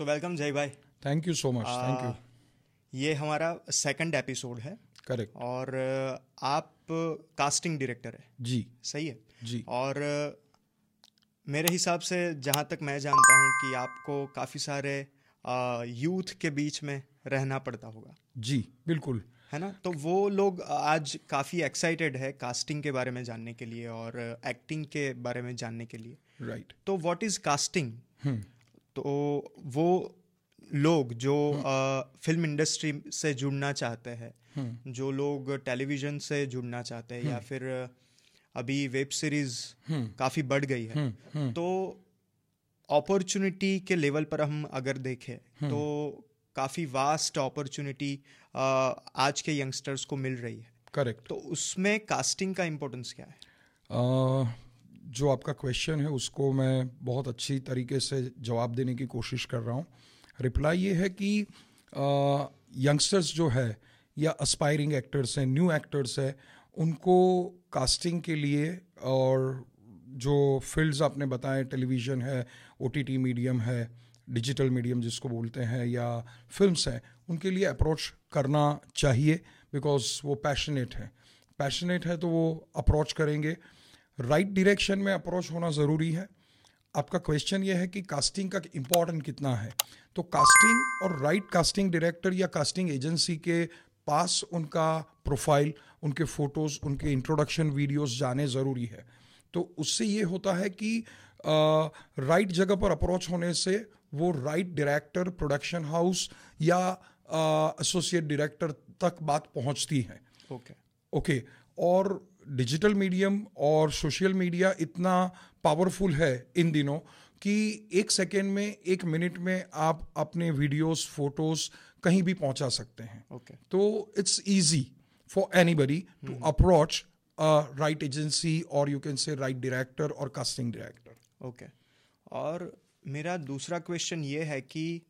सो welcome जय भाई thank you so much thank you ये हमारा सेकंड एपिसोड है। करेक्ट और uh, आप कास्टिंग डायरेक्टर है। जी। सही है? जी। और uh, मेरे हिसाब से जहाँ तक मैं जानता हूँ कि आपको काफ़ी सारे यूथ के बीच में रहना पड़ता होगा। जी बिल्कुल। है ना? तो वो लोग आज काफ़ी एक्साइटेड है कास्टिंग के बारे में जानने के लिए और एक्टिंग के बारे में जानने के लिए। Right right. तो व्हाट इज़ कास्टिंग हम्म तो वो लोग जो फ़िल्म इंडस्ट्री से जुड़ना चाहते हैं हम्म। जो लोग टेलीविज़न से जुड़ना चाहते हैं या फिर अभी वेब सीरीज़ हम्म। काफ़ी बढ़ गई है। हम्म। हम्म। तो अपॉर्चुनिटी के लेवल पर हम अगर देखें हम्म। तो काफ़ी वास्ट अपॉर्चुनिटी आज के यंगस्टर्स को मिल रही है। करेक्ट तो उसमें कास्टिंग का इम्पोर्टेंस क्या है? जो आपका क्वेश्चन है, उसको मैं बहुत अच्छी तरीके से जवाब देने की कोशिश कर रहा हूँ। रिप्लाई ये है कि यंगस्टर्स जो है या अस्पायरिंग एक्टर्स हैं न्यू एक्टर्स हैं, उनको कास्टिंग के लिए और जो फील्ड्स आपने बताए टेलीविज़न है ओटीटी मीडियम है डिजिटल मीडियम जिसको बोलते हैं, या फिल्म्स हैं, उनके लिए अप्रोच करना चाहिए बिकॉज़ वो पैशनेट हैं। पैशनेट है तो वो अप्रोच करेंगे। राइट right डायरेक्शन में अप्रोच होना ज़रूरी है। आपका क्वेश्चन ये है कि कास्टिंग का इंपॉर्टेंट कितना है। तो कास्टिंग और राइट कास्टिंग डायरेक्टर या कास्टिंग एजेंसी के पास उनका प्रोफ़ाइल उनके फ़ोटोज़ उनके इंट्रोडक्शन वीडियोस जाने ज़रूरी है। तो उससे ये होता है कि राइट जगह पर अप्रोच होने से वो राइट डायरेक्टर प्रोडक्शन हाउस या एसोसिएट डायरेक्टर तक बात पहुँचती है। Okay okay. ओके okay, और डिजिटल मीडियम और सोशल मीडिया इतना पावरफुल है इन दिनों कि एक सेकेंड में एक मिनट में आप अपने वीडियोस फ़ोटोज़ कहीं भी पहुँचा सकते हैं। ओके तो it's easy for anybody to approach right agency और you can say right director और कास्टिंग डायरेक्टर ओके और मेरा दूसरा क्वेश्चन ये है कि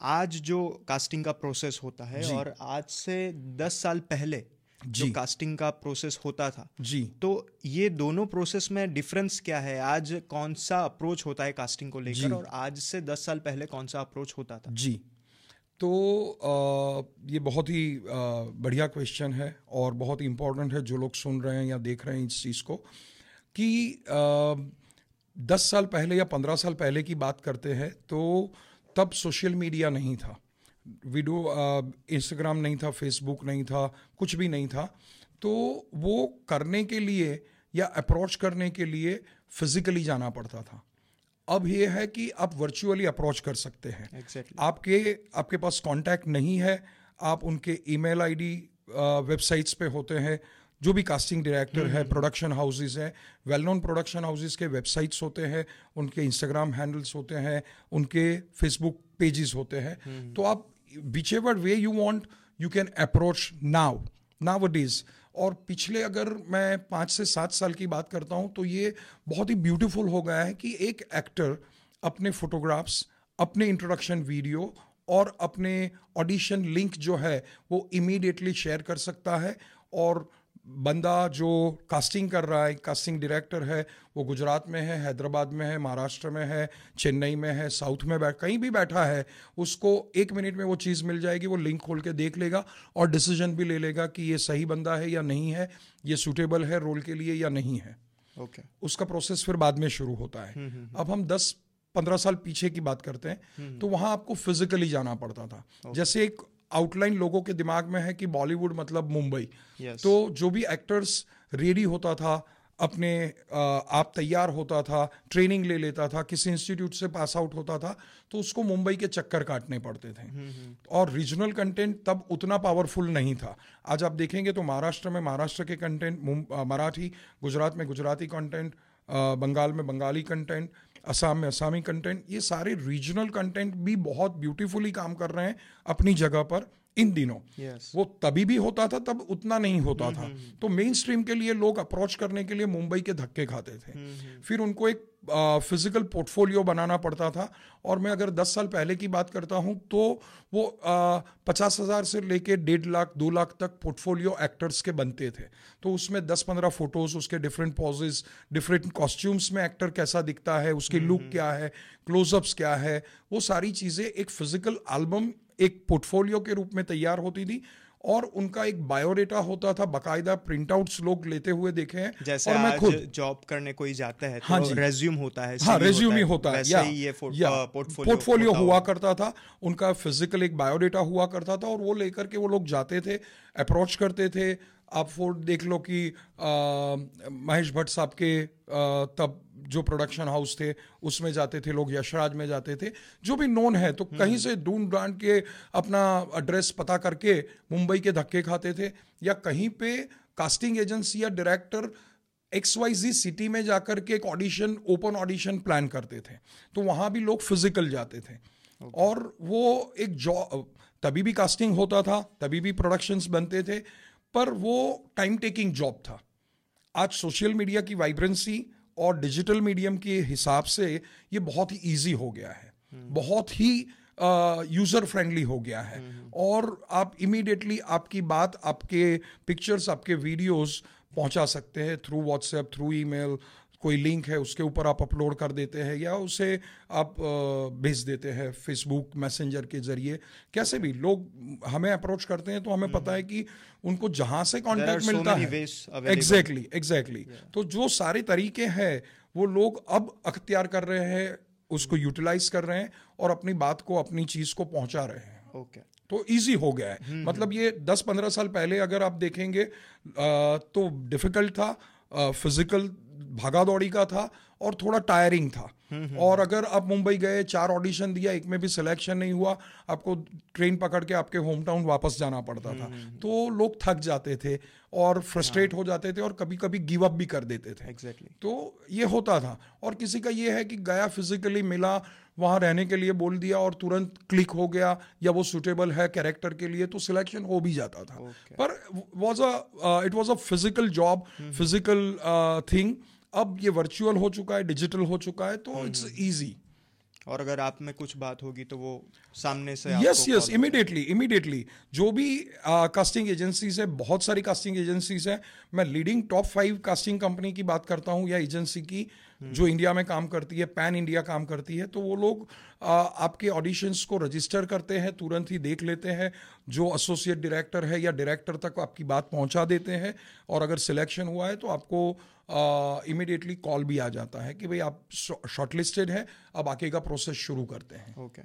आज जो कास्टिंग का प्रोसेस होता है और आज से दस साल पहले जो। कास्टिंग का प्रोसेस होता था। जी। तो ये दोनों प्रोसेस में डिफरेंस क्या है? आज कौन सा अप्रोच होता है कास्टिंग को लेकर और आज से दस साल पहले कौन सा अप्रोच होता था? जी। तो अ, ये बहुत ही बढ़िया क्वेश्चन है और बहुत ही इम्पोर्टेंट है जो लोग सुन रहे हैं या देख रहे हैं इस चीज़ को कि दस साल पहले या पंद्रह साल पहले की बात करते हैं तो तब सोशल मीडिया नहीं था। वीडियो इंस्टाग्राम नहीं था फेसबुक नहीं था कुछ भी नहीं था तो वो करने के लिए या अप्रोच करने के लिए फिजिकली जाना पड़ता था। अब ये है कि आप वर्चुअली अप्रोच कर सकते हैं। एग्जैक्टली आपके आपके पास कांटेक्ट नहीं है आप उनके ईमेल आईडी वेबसाइट्स पे होते हैं जो भी कास्टिंग डायरेक्टर है प्रोडक्शन हाउसेस हैं वेल नोन प्रोडक्शन हाउसेस के वेबसाइट्स होते हैं उनके इंस्टाग्राम हैंडल्स होते हैं उनके फेसबुक पेजेस होते हैं। तो आप which way you you can approach now it is और पिछले अगर मैं पाँच से सात साल की बात करता हूँ तो ये बहुत ही ब्यूटीफुल हो गया है कि एक एक्टर अपने फोटोग्राफ्स अपने इंट्रोडक्शन वीडियो और अपने ऑडिशन लिंक जो है, वो इमीडिएटली शेयर कर सकता है और बंदा जो कास्टिंग कर रहा है कास्टिंग डायरेक्टर है वो गुजरात में है हैदराबाद में है महाराष्ट्र में है चेन्नई में है साउथ में बैठ कहीं भी बैठा है उसको एक मिनट में वो चीज़ मिल जाएगी वो लिंक खोल के देख लेगा और डिसीज़न भी ले लेगा कि ये सही बंदा है या नहीं है ये सूटेबल है रोल के लिए या नहीं है। Okay okay. उसका प्रोसेस फिर बाद में शुरू होता है। अब हम दस पंद्रह साल पीछे की बात करते हैं तो वहाँ आपको फिजिकली जाना पड़ता था। जैसे एक आउटलाइन लोगों के दिमाग में है कि बॉलीवुड मतलब मुंबई। Yes. तो जो भी एक्टर्स रेडी होता था अपने आप तैयार होता था ट्रेनिंग ले लेता था किसी इंस्टीट्यूट से पास आउट होता था तो उसको मुंबई के चक्कर काटने पड़ते थे। और रीजनल कंटेंट तब उतना पावरफुल नहीं था। आज आप देखेंगे तो महाराष्ट्र में महाराष्ट्र के कंटेंट मराठी गुजरात में गुजराती कंटेंट बंगाल में बंगाली कंटेंट असम में असामी कंटेंट ये सारे रीजनल कंटेंट भी बहुत ब्यूटीफुली काम कर रहे हैं अपनी जगह पर। इन दिनों। Yes. वो तभी भी होता था तब उतना नहीं होता था। तो मेन स्ट्रीम के लिए लोग अप्रोच करने के लिए मुंबई के धक्के खाते थे। फिर उनको एक फ़िज़िकल पोर्टफोलियो बनाना पड़ता था। और मैं अगर दस साल पहले की बात करता हूँ तो वो पचास हज़ार से लेके डेढ़ लाख दो लाख तक पोर्टफोलियो एक्टर्स के बनते थे। तो उसमें दस पंद्रह फ़ोटोज़ उसके डिफरेंट पॉजेज डिफरेंट कॉस्ट्यूम्स में एक्टर कैसा दिखता है उसकी लुक क्या है क्लोजअप्स क्या है वो सारी चीज़ें एक फ़िज़िकल एल्बम एक पोर्टफोलियो के रूप में तैयार होती थी और उनका एक बायोडेटा होता था। बकायदा प्रिंट आउट्स लोग लेते हुए देखे हैं जैसे और मैं खुद। जॉब करने कोई जाता है हाँ तो जी। रेज्यूम होता है हाँ रेज्यूम ही है, होता है या, ही ये या, पोर्टफोलियो पोर्टफोलियो होता हुआ होगा। करता था उनका फ़िज़िकल एक बायोडेटा हुआ करता था और वो लेकर के वो लोग जाते थे अप्रोच करते थे। आप वो देख लो कि आ, महेश भट्ट साहब के आ, तब जो प्रोडक्शन हाउस थे उसमें जाते थे लोग यशराज में जाते थे जो भी नोन है तो कहीं से ढूंढ ढांड के अपना एड्रेस पता करके मुंबई के धक्के खाते थे या कहीं पे कास्टिंग एजेंसी या director X Y Z city में जाकर के एक ऑडिशन ओपन ऑडिशन प्लान करते थे तो वहाँ भी लोग फ़िज़िकल जाते थे। Okay. और वो एक जॉब तभी भी कास्टिंग होता था तभी भी प्रोडक्शंस बनते थे पर वो टाइम टेकिंग जॉब था। आज सोशल मीडिया की वाइब्रेंसी और डिजिटल मीडियम के हिसाब से ये बहुत ही ईजी हो गया है। बहुत ही यूज़र uh, फ्रेंडली हो गया है। और आप इमीडिएटली आपकी बात आपके पिक्चर्स आपके वीडियोस पहुँचा सकते हैं थ्रू व्हाट्सएप थ्रू ईमेल कोई लिंक है उसके ऊपर आप अपलोड कर देते हैं या उसे आप भेज देते हैं फेसबुक मैसेंजर के ज़रिए। कैसे भी लोग हमें अप्रोच करते हैं तो हमें पता है कि उनको जहाँ से कांटेक्ट so मिलता many है. एग्जैक्टली एग्जैक्टली तो जो सारे तरीके हैं वो लोग अब अख्तियार कर रहे हैं उसको यूटिलाइज कर रहे हैं और अपनी बात को अपनी चीज़ को पहुँचा रहे हैं। Okay okay. तो इजी हो गया है। मतलब ये 10-15 साल पहले अगर आप देखेंगे अ, तो डिफ़िकल्ट था फ़िज़िकल भागा दौड़ी का था और थोड़ा टायरिंग था। और अगर आप मुंबई गए चार ऑडिशन दिया एक में भी सिलेक्शन नहीं हुआ आपको ट्रेन पकड़ के आपके होम टाउन वापस जाना पड़ता था। तो लोग थक जाते थे और फ्रस्ट्रेट हो। जाते थे और कभी कभी गिव अप भी कर देते थे। Exactly exactly. तो ये होता था। और किसी का ये है कि गया फिजिकली मिला वहाँ रहने के लिए बोल दिया और तुरंत क्लिक हो गया या वो सुटेबल है कैरेक्टर के लिए तो सिलेक्शन हो भी जाता था। Okay. पर was a it was a physical job physical thing अब ये वर्चुअल हो चुका है डिजिटल हो चुका है तो इट्स ईजी और अगर आप में कुछ बात होगी तो वो सामने से यस यस इमिडिएटली इमीडिएटली जो भी कास्टिंग एजेंसीज है बहुत सारी कास्टिंग एजेंसीज है मैं leading top five casting company की बात करता हूँ या एजेंसी की जो इंडिया में काम करती है पैन इंडिया काम करती है तो वो लोग आ, आपके ऑडिशंस को रजिस्टर करते हैं तुरंत ही देख लेते हैं जो एसोसिएट डायरेक्टर है या डायरेक्टर तक आपकी बात पहुँचा देते हैं और अगर सिलेक्शन हुआ है तो आपको इमिडिएटली कॉल भी आ जाता है कि भाई आप शॉर्टलिस्टेड है अब आगे का प्रोसेस शुरू करते हैं। ओके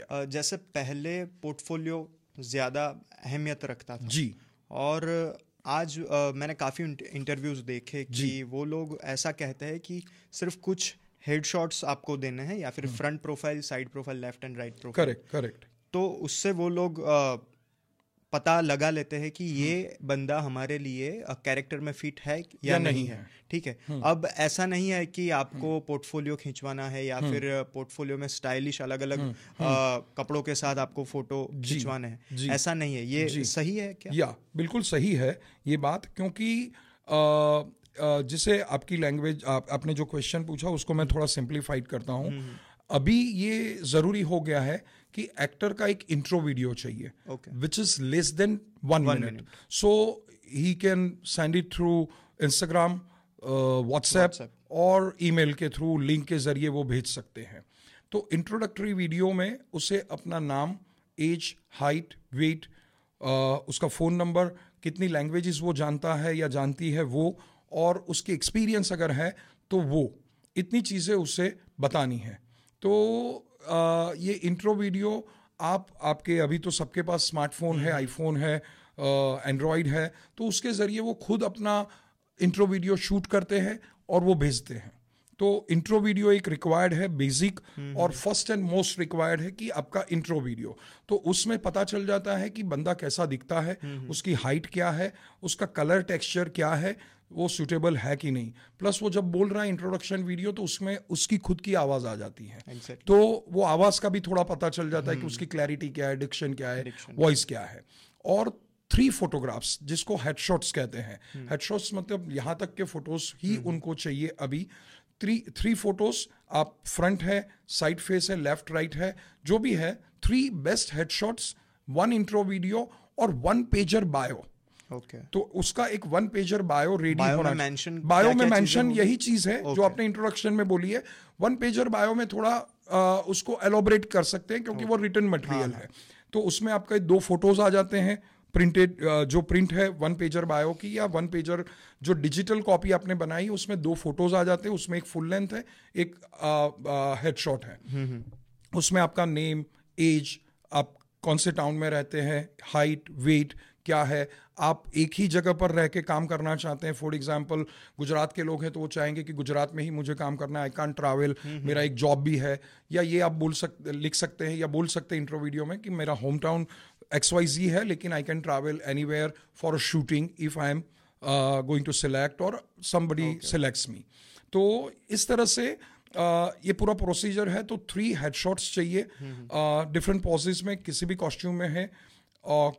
अ, जैसे पहले पोर्टफोलियो ज़्यादा अहमियत रखता था। जी। और आज आ, मैंने काफ़ी इंटरव्यूज़ देखे कि वो लोग ऐसा कहते हैं कि सिर्फ़ कुछ हेडशॉट्स आपको देने हैं या फिर front profile side profile left and right profile correct correct तो उससे वो लोग पता लगा लेते हैं कि ये बंदा हमारे लिए कैरेक्टर में फिट है या, या नहीं नहीं है। ठीक है? अब ऐसा नहीं है कि आपको पोर्टफोलियो खिंचवाना है या फिर पोर्टफोलियो में स्टाइलिश अलग अलग कपड़ों के साथ आपको फ़ोटो खिंचवाने है। ऐसा नहीं है। ये सही है क्या? या बिल्कुल सही है ये बात क्योंकि जिसे आपकी लैंग्वेज आप, आपने जो क्वेश्चन पूछा उसको मैं थोड़ा सिंप्लीफाइड करता हूँ। अभी ये ज़रूरी हो गया है कि एक्टर का एक इंट्रो वीडियो चाहिए which is less than one minute so he can send it through Instagram WhatsApp. और ईमेल के थ्रू लिंक के ज़रिए वो भेज सकते हैं। तो इंट्रोडक्टरी वीडियो में उसे अपना नाम एज हाइट वेट उसका फ़ोन नंबर कितनी लैंग्वेजेस वो जानता है या जानती है वो और उसकी एक्सपीरियंस अगर है तो वो इतनी चीज़ें उसे बतानी है। तो ये इंट्रो वीडियो आप आपके अभी तो सबके पास स्मार्टफ़ोन है आईफोन है एंड्रॉयड है तो उसके ज़रिए वो खुद अपना इंट्रो वीडियो शूट करते हैं और वो भेजते हैं। तो इंट्रो वीडियो एक रिक्वायर्ड है बेसिक और फ़र्स्ट एंड मोस्ट रिक्वायर्ड है कि आपका इंट्रो वीडियो तो उसमें पता चल जाता है कि बंदा कैसा दिखता है उसकी हाइट क्या है उसका कलर टेक्सचर क्या है वो सूटेबल है कि नहीं? प्लस वो जब बोल रहा है इंट्रोडक्शन वीडियो तो उसमें उसकी खुद की आवाज़ आ जाती है। Exactly. तो वो आवाज़ का भी थोड़ा पता चल जाता है कि उसकी क्लैरिटी क्या है डिक्शन क्या है वॉइस क्या है। और थ्री फोटोग्राफ्स जिसको हेडशॉट्स कहते हैं। हेडशॉट्स मतलब यहाँ तक के फ़ोटोज़ ही उनको चाहिए अभी। थ्री थ्री फ़ोटोज़ आप फ्रंट है साइड फेस है लेफ़्ट राइट है जो भी है three best headshots one intro video और वन पेजर बायो ओके तो उसका एक वन पेजर बायो रेडी होना में mention बायो में मेंशन यही चीज़ है okay. जो आपने इंट्रोडक्शन में बोली है। वन पेजर बायो में थोड़ा आ, उसको एलोबरेट कर सकते हैं क्योंकि okay. वो रिटर्न मटेरियल हाँ, मटेरियल है। तो उसमें आपका दो फ़ोटोज़ आ जाते हैं प्रिंटेड जो प्रिंट है वन पेजर बायो की या वन पेजर जो डिजिटल कॉपी आपने बनाई उसमें दो फ़ोटोज़ आ जाते हैं। उसमें एक फुल लेंथ है एक हेडशॉट है। उसमें आपका नेम एज आप कौन से टाउन में रहते हैं हाइट वेट क्या है आप एक ही जगह पर रह के काम करना चाहते हैं। फॉर एग्ज़ाम्पल गुजरात के लोग हैं तो वो चाहेंगे कि गुजरात में ही मुझे काम करना है। आई कान ट्रैवल मेरा एक जॉब भी है। या ये आप बोल सकते लिख सकते हैं या बोल सकते हैं इंट्रो वीडियो में कि मेरा home town X Y Z है लेकिन I can travel anywhere for a shooting if I am going to select और समबडी सिलेक्ट्स मी तो इस तरह से Uh, ये पूरा प्रोसीजर है। तो थ्री हेडशॉट्स चाहिए। डिफरेंट पॉजेज में किसी भी कॉस्ट्यूम में है और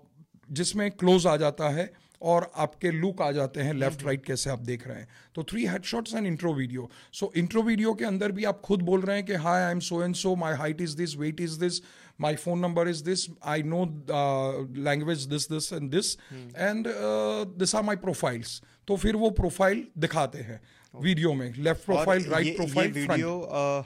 जिसमें क्लोज आ जाता है और आपके लुक आ जाते हैं लेफ़्ट राइट कैसे आप देख रहे हैं। तो three headshots and intro video so intro video के अंदर भी आप खुद बोल रहे हैं कि hi I am so and so my height is this weight is this my phone number is this I know language this this and this and this are my profiles तो फिर वो प्रोफ़ाइल दिखाते हैं। Video में left profile right profile video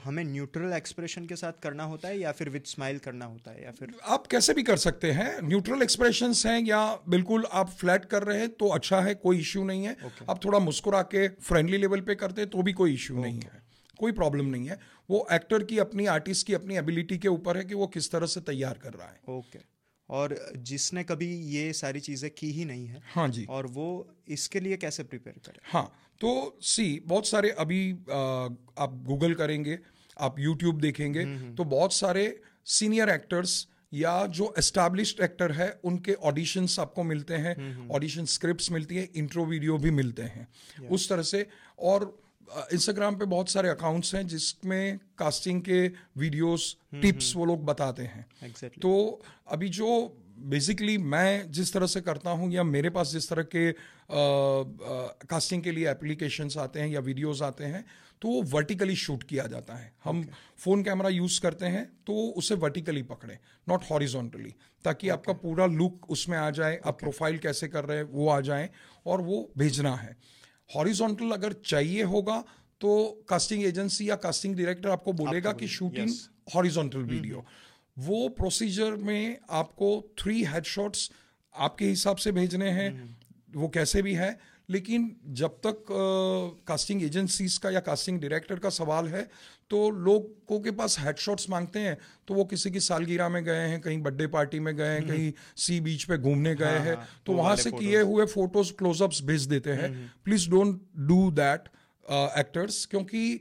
हमें neutral expression के साथ करना होता है या फिर विद स्माइल करना होता है या फिर? आप कैसे भी कर सकते हैं न्यूट्रल एक्सप्रेशन हैं या बिल्कुल आप फ्लैट कर रहे हैं तो अच्छा है कोई इश्यू नहीं है। Okay. आप थोड़ा मुस्कुरा के फ्रेंडली लेवल पे करते हैं तो भी कोई इश्यू okay. नहीं है कोई प्रॉब्लम नहीं है। वो एक्टर की अपनी आर्टिस्ट की अपनी एबिलिटी के ऊपर है कि वो किस तरह से तैयार कर रहा है। ओके और जिसने कभी ये सारी चीज़ें की ही नहीं है हाँ जी। और वो इसके लिए कैसे प्रिपेयर करे? हाँ तो सी बहुत सारे अभी आ, आप गूगल करेंगे आप यूट्यूब देखेंगे तो बहुत सारे सीनियर एक्टर्स या जो एस्टैब्लिश्ड एक्टर है उनके ऑडिशंस आपको मिलते हैं ऑडिशन स्क्रिप्ट्स मिलती हैं इंट्रो वीडियो भी मिलते हैं। उस तरह से और इंस्टाग्राम पे बहुत सारे अकाउंट्स हैं जिसमें कास्टिंग के वीडियोस टिप्स वो लोग बताते हैं। एग्जैक्टली तो अभी जो बेसिकली मैं जिस तरह से करता हूँ या मेरे पास जिस तरह के कास्टिंग के लिए एप्लीकेशंस आते हैं या वीडियोस आते हैं तो वो वर्टिकली शूट किया जाता है। हम फ़ोन कैमरा यूज़ करते हैं तो उसे वर्टिकली पकड़ें नॉट हॉरिजॉन्टली ताकि okay. आपका पूरा लुक उसमें आ जाए okay. आप प्रोफ़ाइल कैसे कर रहे हैं वो आ जाए और वो भेजना है। हॉरिजॉन्टल अगर चाहिए होगा तो कास्टिंग एजेंसी या कास्टिंग डायरेक्टर आपको बोलेगा कि शूटिंग हॉरिजॉन्टल वीडियो। वो प्रोसीजर में आपको थ्री हेडशॉट्स आपके हिसाब से भेजने हैं वो कैसे भी है लेकिन जब तक कास्टिंग एजेंसीज का या कास्टिंग डायरेक्टर का सवाल है तो लोगों के पास हेडशॉट्स मांगते हैं तो वो किसी की सालगिरह में गए हैं कहीं बर्थडे पार्टी में गए हैं कहीं सी बीच पे घूमने गए हैं तो वहाँ से किए हुए फ़ोटोज़ क्लोजअप्स भेज देते हैं। Please don't do that actors क्योंकि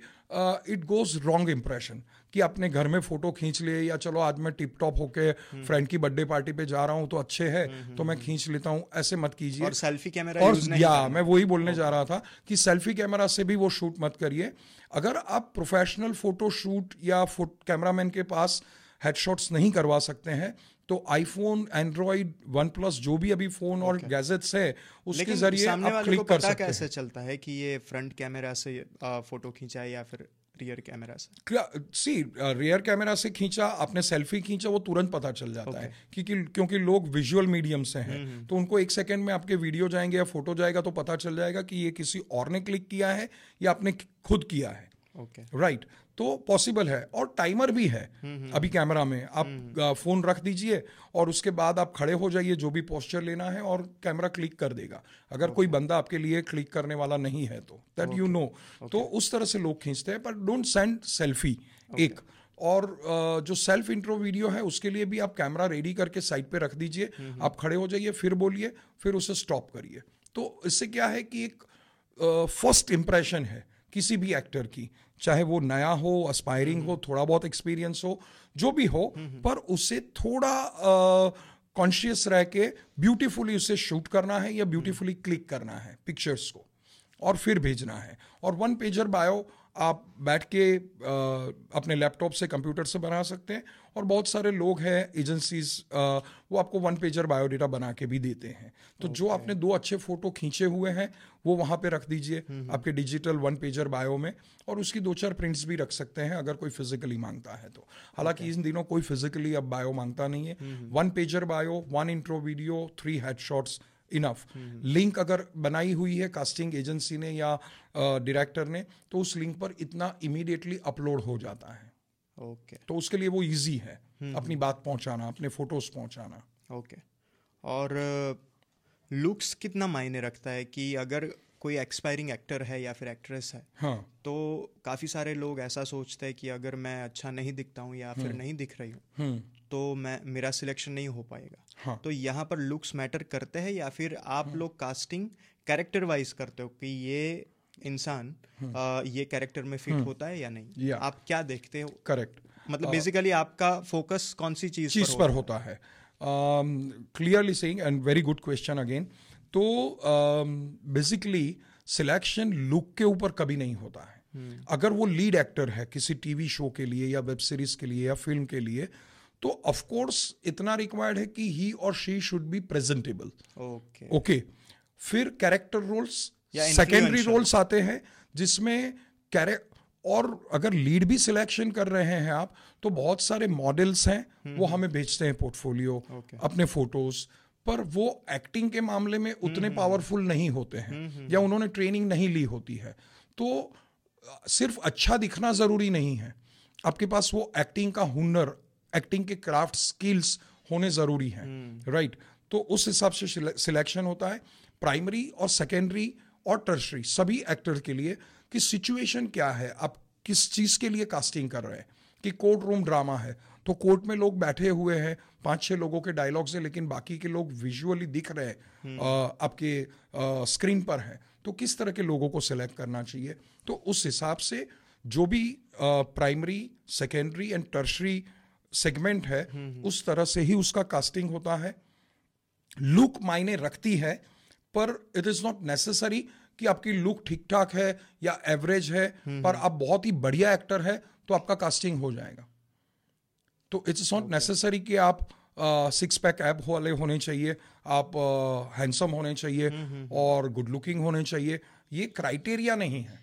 इट गोज रॉन्ग इम्प्रेशन कि अपने घर में फ़ोटो खींच लिए या चलो आज मैं टिप टॉप होके फ्रेंड की बर्थडे पार्टी पे जा रहा हूँ तो अच्छे है तो मैं खींच लेता हूँ। ऐसे मत कीजिए। और सेल्फी कैमरा और नहीं या मैं वही बोलने जा रहा था कि सेल्फी कैमरा से भी वो शूट मत करिए। अगर आप प्रोफेशनल फ़ोटो शूट या कैमरामैन के पास हेडशॉट्स नहीं करवा सकते हैं तो आईफोन एंड्रॉइड वन प्लस जो भी अभी फ़ोन okay. और गैजेट्स है उसके ज़रिए आप क्लिक कर सकते कैसे चलता है कि ये फ्रंट कैमरा से फ़ोटो खींचा है या फिर रियर कैमरा से। सी रियर कैमरा से खींचा आपने सेल्फी खींचा वो तुरंत पता चल जाता okay. है क्योंकि क्योंकि लोग विजुअल मीडियम से हैं। तो उनको एक सेकंड में आपके वीडियो जाएँगे या फ़ोटो जाएगा तो पता चल जाएगा कि ये किसी और ने क्लिक किया है या आपने खुद किया है। Okay okay. राइट तो पॉसिबल है और टाइमर भी है अभी कैमरा में। आप फ़ोन रख दीजिए और उसके बाद आप खड़े हो जाइए जो भी पोस्चर लेना है और कैमरा क्लिक कर देगा। अगर कोई बंदा आपके लिए क्लिक करने वाला नहीं है तो दैट यू नो तो उस तरह से लोग खींचते हैं पर डोंट सेंड सेल्फी एक। और जो सेल्फ इंट्रो वीडियो है उसके लिए भी आप कैमरा रेडी करके साइड पे रख दीजिए। आप खड़े हो जाइए फिर बोलिए फिर उसे स्टॉप करिए। तो इससे क्या है कि एक फ़र्स्ट इंप्रेशन है किसी भी एक्टर की। चाहे वो नया हो अस्पायरिंग हो थोड़ा बहुत एक्सपीरियंस हो जो भी हो पर उसे थोड़ा कॉन्शियस रह के ब्यूटीफुली उसे शूट करना है या ब्यूटीफुली क्लिक करना है पिक्चर्स को और फिर भेजना है। और वन पेजर बायो आप बैठ के आ, अपने लैपटॉप से कंप्यूटर से बना सकते हैं और बहुत सारे लोग हैं एजेंसीज वो आपको वन पेजर बायोडेटा बना के भी देते हैं। तो okay. जो आपने दो अच्छे फ़ोटो खींचे हुए हैं वो वहाँ पे रख दीजिए आपके डिजिटल वन पेजर बायो में और उसकी दो चार प्रिंट्स भी रख सकते हैं अगर कोई फिजिकली माँगता है तो। हालाँकि okay. इन दिनों कोई फिजिकली अब बायो माँगता नहीं है। One pager bio one intro video three headshots enough link अगर बनाई हुई है कास्टिंग एजेंसी ने या डायरेक्टर ने तो उस लिंक पर इतना इमीडिएटली अपलोड हो जाता है ओके okay. तो उसके लिए वो इजी है हम्म, अपनी। बात पहुंचाना अपने फ़ोटोज़ पहुंचाना ओके okay. और लुक्स कितना मायने रखता है कि अगर कोई एक्सपायरिंग एक्टर है या फिर एक्ट्रेस है हाँ. तो काफ़ी सारे लोग ऐसा सोचते हैं कि अगर मैं अच्छा नहीं दिखता हूँ या फिर हम्म। नहीं दिख रही हूँ तो मैं मेरा सिलेक्शन नहीं हो पाएगा हाँ. तो यहाँ पर लुक्स मैटर करते हैं या फिर आप हाँ. लोग कास्टिंग कैरेक्टर वाइज करते हो कि ये इंसान हम्म। ये कैरेक्टर में फिट हम्म। होता है या नहीं या. आप क्या देखते हो करेक्ट मतलब बेसिकली आपका फोकस कौन सी चीज़ चीज़ पर, होता है clearly saying and very good question again तो बेसिकली सिलेक्शन लुक के ऊपर कभी नहीं होता है hmm. अगर वो लीड एक्टर है किसी टीवी शो के लिए या वेब सीरीज़ के लिए या फ़िल्म के लिए तो ऑफ़ कोर्स इतना रिक्वायर्ड है कि ही और she should be presentable okay okay फिर कैरेक्टर रोल्स सेकेंडरी रोल्स आते हैं जिसमें कैरे और अगर लीड भी सिलेक्शन कर रहे हैं आप तो बहुत सारे मॉडल्स हैं हम्म, वो हम्म। हमें भेजते हैं पोर्टफोलियो okay. अपने फ़ोटोज़ पर वो एक्टिंग के मामले में उतने पावरफुल हम्म, नहीं होते हैं या उन्होंने ट्रेनिंग नहीं ली होती है। तो सिर्फ़ अच्छा दिखना ज़रूरी नहीं है। आपके पास वो एक्टिंग का हुनर एक्टिंग के क्राफ्ट स्किल्स होने ज़रूरी है राइट तो उस हिसाब से सिलेक्शन होता है प्राइमरी और सेकेंडरी और टर्शरी सभी एक्टर के लिए कि सिचुएशन क्या है आप किस चीज़ के लिए कास्टिंग कर रहे हैं कि कोर्ट रूम ड्रामा है तो कोर्ट में लोग बैठे हुए हैं पाँच छह लोगों के डायलॉग से लेकिन बाकी के लोग विजुअली दिख रहे हैं हम्म। आपके स्क्रीन पर हैं तो किस तरह के लोगों को सिलेक्ट करना चाहिए? तो उस हिसाब से जो भी primary secondary and tertiary segment है हम्म, हम्म। उस तरह से ही उसका कास्टिंग होता है। लुक मायने रखती है पर इट इज़ नॉट नेसेसरी कि आपकी लुक ठीक ठाक है या एवरेज है पर आप बहुत ही बढ़िया एक्टर है तो आपका कास्टिंग हो जाएगा। तो इट्स नॉट नेसेसरी कि आप सिक्स पैक ऐप वाले होने चाहिए आप हैंडसम uh, होने चाहिए हम्म, हम्म, हम्म। और गुड लुकिंग होने चाहिए ये क्राइटेरिया नहीं है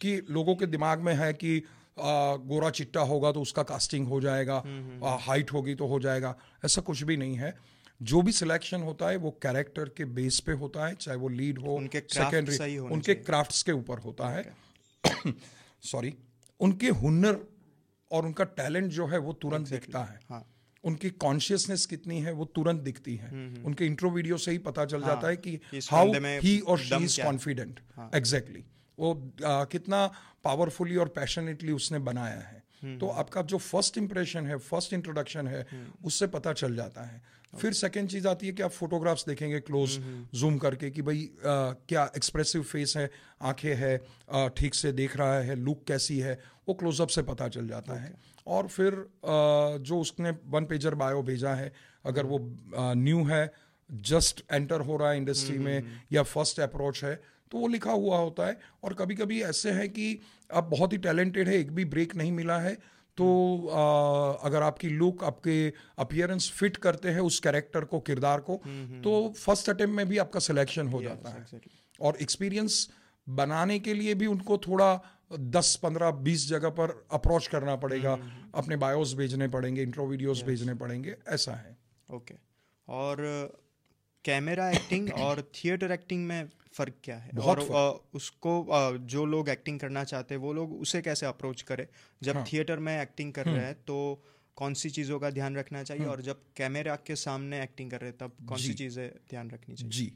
कि लोगों के दिमाग में है कि गोरा चिट्टा होगा तो उसका कास्टिंग हो जाएगा हाइट होगी तो हो जाएगा ऐसा कुछ भी नहीं है। जो भी सिलेक्शन होता है वो कैरेक्टर के बेस पे होता है चाहे वो लीड हो उनके सेकेंडरी उनके क्राफ्ट्स के ऊपर होता है। सॉरी उनके हुनर और उनका टैलेंट जो है वो तुरंत exactly. दिखता है। हाँ. उनकी कॉन्शियसनेस कितनी है वो तुरंत दिखती है। उनके इंट्रो वीडियो से ही पता चल हाँ, जाता है कि हाउ ही और शी इज़ कॉन्फिडेंट एग्जैक्टली वो आ, कितना पावरफुली और पैशनेटली उसने बनाया है। हम्म, तो आपका जो फ़र्स्ट इंप्रेशन है फ़र्स्ट इंट्रोडक्शन है उससे पता चल जाता है। फिर सेकेंड चीज़ आती है कि आप फोटोग्राफ्स देखेंगे क्लोज जूम करके कि भाई आ, क्या एक्सप्रेसिव फेस है आँखें है ठीक से देख रहा है लुक कैसी है वो क्लोजअप से पता चल जाता है। और फिर आ, जो उसने वन पेजर बायो भेजा है अगर वो न्यू है जस्ट एंटर हो रहा है इंडस्ट्री में हम्म, हम्म। या फ़र्स्ट अप्रोच है तो वो लिखा हुआ होता है। और कभी कभी ऐसे है कि आप बहुत ही टैलेंटेड है एक भी ब्रेक नहीं मिला है। तो आ, अगर आपकी लुक आपके अपियरेंस फिट करते हैं उस कैरेक्टर को किरदार को हम्म, हम्म, तो फ़र्स्ट हम्म। अटेम्प्ट में भी आपका सिलेक्शन हो जाता है। और एक्सपीरियंस बनाने के लिए भी उनको थोड़ा दस पंद्रह बीस जगह पर अप्रोच करना पड़ेगा। अपने बायोस भेजने पड़ेंगे इंट्रो वीडियोस भेजने पड़ेंगे ऐसा है। ओके और कैमरा एक्टिंग और थिएटर एक्टिंग में फ़र्क क्या है? और आ, उसको आ, जो लोग एक्टिंग करना चाहते हैं वो लोग उसे कैसे अप्रोच करें? जब हाँ. थिएटर में एक्टिंग कर रहे हम्म। हैं तो कौन सी चीज़ों का ध्यान रखना चाहिए? हम्म। और जब कैमरा के सामने एक्टिंग कर रहे हैं तब कौन सी चीज़ें ध्यान रखनी चाहिए? जी।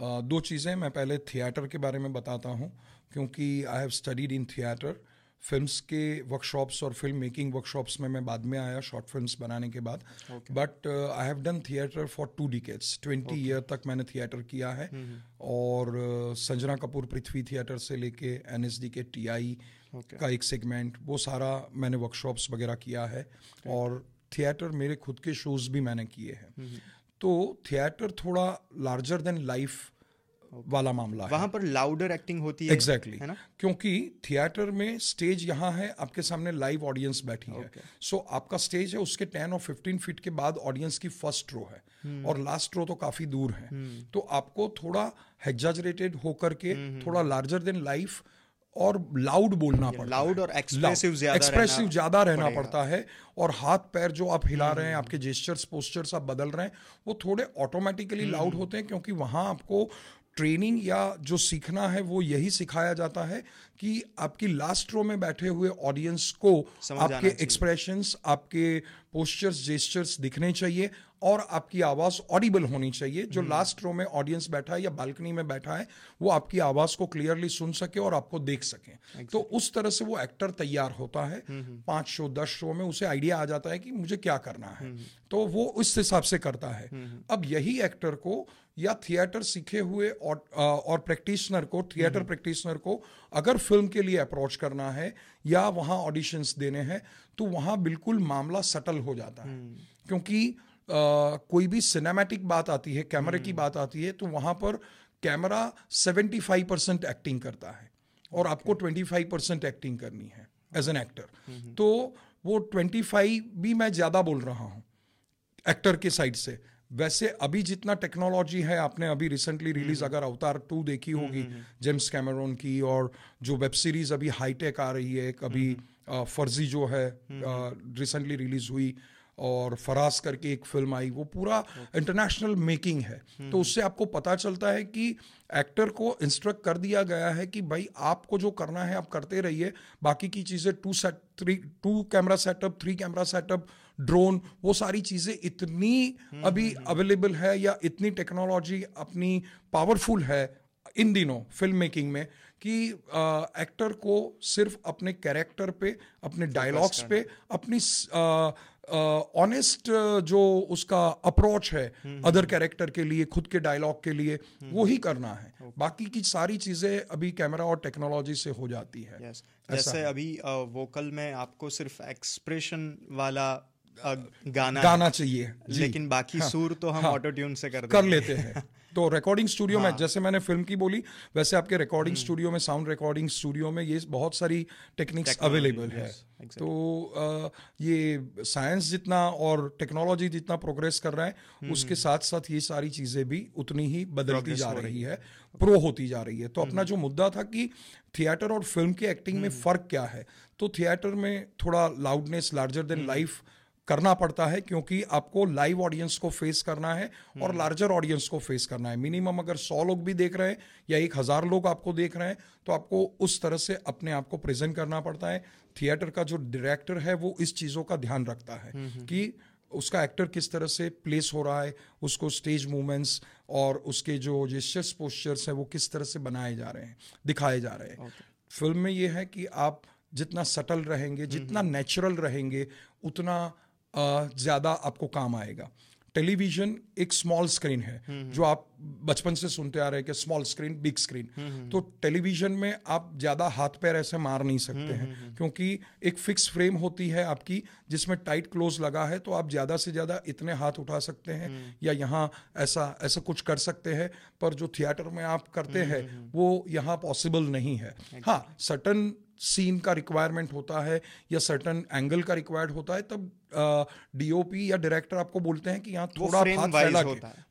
आ, दो चीज़ें मैं पहले थिएटर के बारे में बताता हूँ क्योंकि I have studied in theatre films के वर्कशॉप्स और फ़िल्म मेकिंग वर्कशॉप्स में मैं बाद में आया शॉर्ट फिल्म्स बनाने के बाद. But I have done theatre for two decades twenty year तक मैंने थिएटर किया है. हम्म। और uh, संजना कपूर पृथ्वी थिएटर से लेके एन एस डी के टी आई okay. का एक सेगमेंट वो सारा मैंने वर्कशॉप्स वगैरह किया है. Okay. और थिएटर मेरे खुद के शोज़ भी मैंने किए हैं. हम्म, तो थिएटर थोड़ा लार्जर देन लाइफ वाला मामला वहाँ पर लाउडर एक्टिंग होती है एग्जैक्टली exactly. क्योंकि थिएटर में स्टेज यहाँ है आपके सामने लाइव ऑडियंस बैठी okay. है सो so, आपका स्टेज है उसके टेन और फिफ्टीन फीट के बाद ऑडियंस की फ़र्स्ट रो है hmm. और लास्ट रो तो काफ़ी दूर है hmm. तो आपको थोड़ा हेजाजरेटेड होकर के hmm. थोड़ा लार्जर देन लाइफ और लाउड बोलना पड़ता लाउड और एक्सप्रेसिव ज़्यादा एक्सप्रेसिव ज़्यादा रहना पड़ता है और हाथ पैर जो आप हिला रहे हैं आपके जेस्चर्स पोस्चर्स आप बदल रहे हैं वो थोड़े ऑटोमेटिकली लाउड होते हैं क्योंकि वहाँ आपको ट्रेनिंग या जो सीखना है वो यही सिखाया जाता है कि आपकी लास्ट रो में बैठे हुए ऑडियंस को आपके एक्सप्रेशंस आपके पोस्चर्स जेस्चर्स दिखने चाहिए। और आपकी आवाज़ ऑडिबल होनी चाहिए। जो लास्ट रो में ऑडियंस बैठा है या बालकनी में बैठा है वो आपकी आवाज़ को क्लियरली सुन सके और आपको देख सके। Exactly. तो उस तरह से वो एक्टर तैयार होता है। पाँच शो दस शो में उसे आइडिया आ जाता है कि मुझे क्या करना है। तो वो उस हिसाब से करता है। अब यही एक्टर को या थिएटर सीखे हुए और, और प्रैक्टिशनर को थिएटर प्रैक्टिशनर को अगर फ़िल्म के लिए अप्रोच करना है या वहाँ ऑडिशंस देने हैं तो वहाँ बिल्कुल मामला सटल हो जाता है। क्योंकि कोई भी सिनेमैटिक बात आती है कैमरे की बात आती है तो वहाँ पर कैमरा 75 परसेंट एक्टिंग करता है और आपको 25 परसेंट एक्टिंग करनी है एज एन एक्टर तो वो 25 भी मैं ज़्यादा बोल रहा हूँ एक्टर के साइड से। वैसे अभी जितना टेक्नोलॉजी है आपने अभी रिसेंटली रिलीज़ हम्म। अगर अवतार टू देखी हम्म, होगी जेम्स हम्म, कैमरोन की और जो वेब सीरीज़ अभी हाईटेक आ रही है कभी फर्जी जो है रिसेंटली रिलीज़ हुई और फराज करके एक फ़िल्म आई वो पूरा इंटरनेशनल मेकिंग है। तो उससे आपको पता चलता है कि एक्टर को इंस्ट्रक्ट कर दिया गया है कि भाई आपको जो करना है आप करते रहिए। बाकी की चीज़ें two set three two camera setup three camera setup drone वो सारी चीज़ें इतनी अभी अवेलेबल है या इतनी टेक्नोलॉजी अपनी पावरफुल है इन दिनों फ़िल्म मेकिंग में कि एक्टर को सिर्फ़ अपने कैरेक्टर पे अपने डायलॉग्स पे अपनी ऑनेस्ट uh, जो उसका अप्रोच है अदर कैरेक्टर के लिए खुद के डायलॉग के लिए वो ही करना है okay. बाकी की सारी चीज़ें अभी कैमरा और टेक्नोलॉजी से हो जाती है yes. जैसे है। अभी वोकल में आपको सिर्फ़ एक्सप्रेशन वाला गाना गाना चाहिए। लेकिन बाकी हाँ, सुर तो हम हाँ, ऑटो ट्यून से कर कर लेते हैं। तो रिकॉर्डिंग स्टूडियो हाँ. में जैसे मैंने फ़िल्म की बोली वैसे आपके रिकॉर्डिंग स्टूडियो में साउंड रिकॉर्डिंग स्टूडियो में ये बहुत सारी टेक्निक्स अवेलेबल है। exactly. तो आ, ये साइंस जितना और टेक्नोलॉजी जितना प्रोग्रेस कर रहा है हम्म, उसके हम्म। साथ साथ ये सारी चीज़ें भी उतनी ही बदलती जा रही है प्रो होती जा रही है। तो अपना हम्म। जो मुद्दा था कि थिएटर और फ़िल्म की एक्टिंग में फ़र्क क्या है तो थिएटर में थोड़ा लाउडनेस लार्जर देन लाइफ करना पड़ता है क्योंकि आपको लाइव ऑडियंस को फेस करना है और लार्जर हम्म। ऑडियंस को फेस करना है। मिनिमम अगर सौ लोग भी देख रहे हैं या एक हज़ार लोग आपको देख रहे हैं तो आपको उस तरह से अपने आप को प्रेजेंट करना पड़ता है। थिएटर का जो डायरेक्टर है वो इस चीज़ों का ध्यान रखता है हम्म, हम्म। कि उसका एक्टर किस तरह से प्लेस हो रहा है उसको स्टेज मूवमेंट्स और उसके जो जेस्चर्स पोस्चर्स हैं वो किस तरह से बनाए जा रहे हैं दिखाए जा रहे हैं। फ़िल्म में ये है कि आप जितना सटल रहेंगे जितना नेचुरल रहेंगे उतना ज़्यादा आपको काम आएगा। टेलीविज़न एक स्मॉल स्क्रीन है जो आप बचपन से सुनते आ रहे हैं कि स्मॉल स्क्रीन बिग स्क्रीन तो टेलीविज़न में आप ज़्यादा हाथ पैर ऐसे मार नहीं सकते हैं क्योंकि एक फिक्स फ्रेम होती है आपकी जिसमें टाइट क्लोज लगा है तो आप ज़्यादा से ज़्यादा इतने हाथ उठा सकते हैं या यहाँ ऐसा ऐसा कुछ कर सकते हैं पर जो थिएटर में आप करते हैं वो यहाँ पॉसिबल नहीं है। हाँ सटन सीन का रिक्वायरमेंट होता है या सर्टन एंगल का रिक्वायर्ड होता है तब डीओपी या डायरेक्टर आपको बोलते हैं कि यहाँ थोड़ा हाथ फैला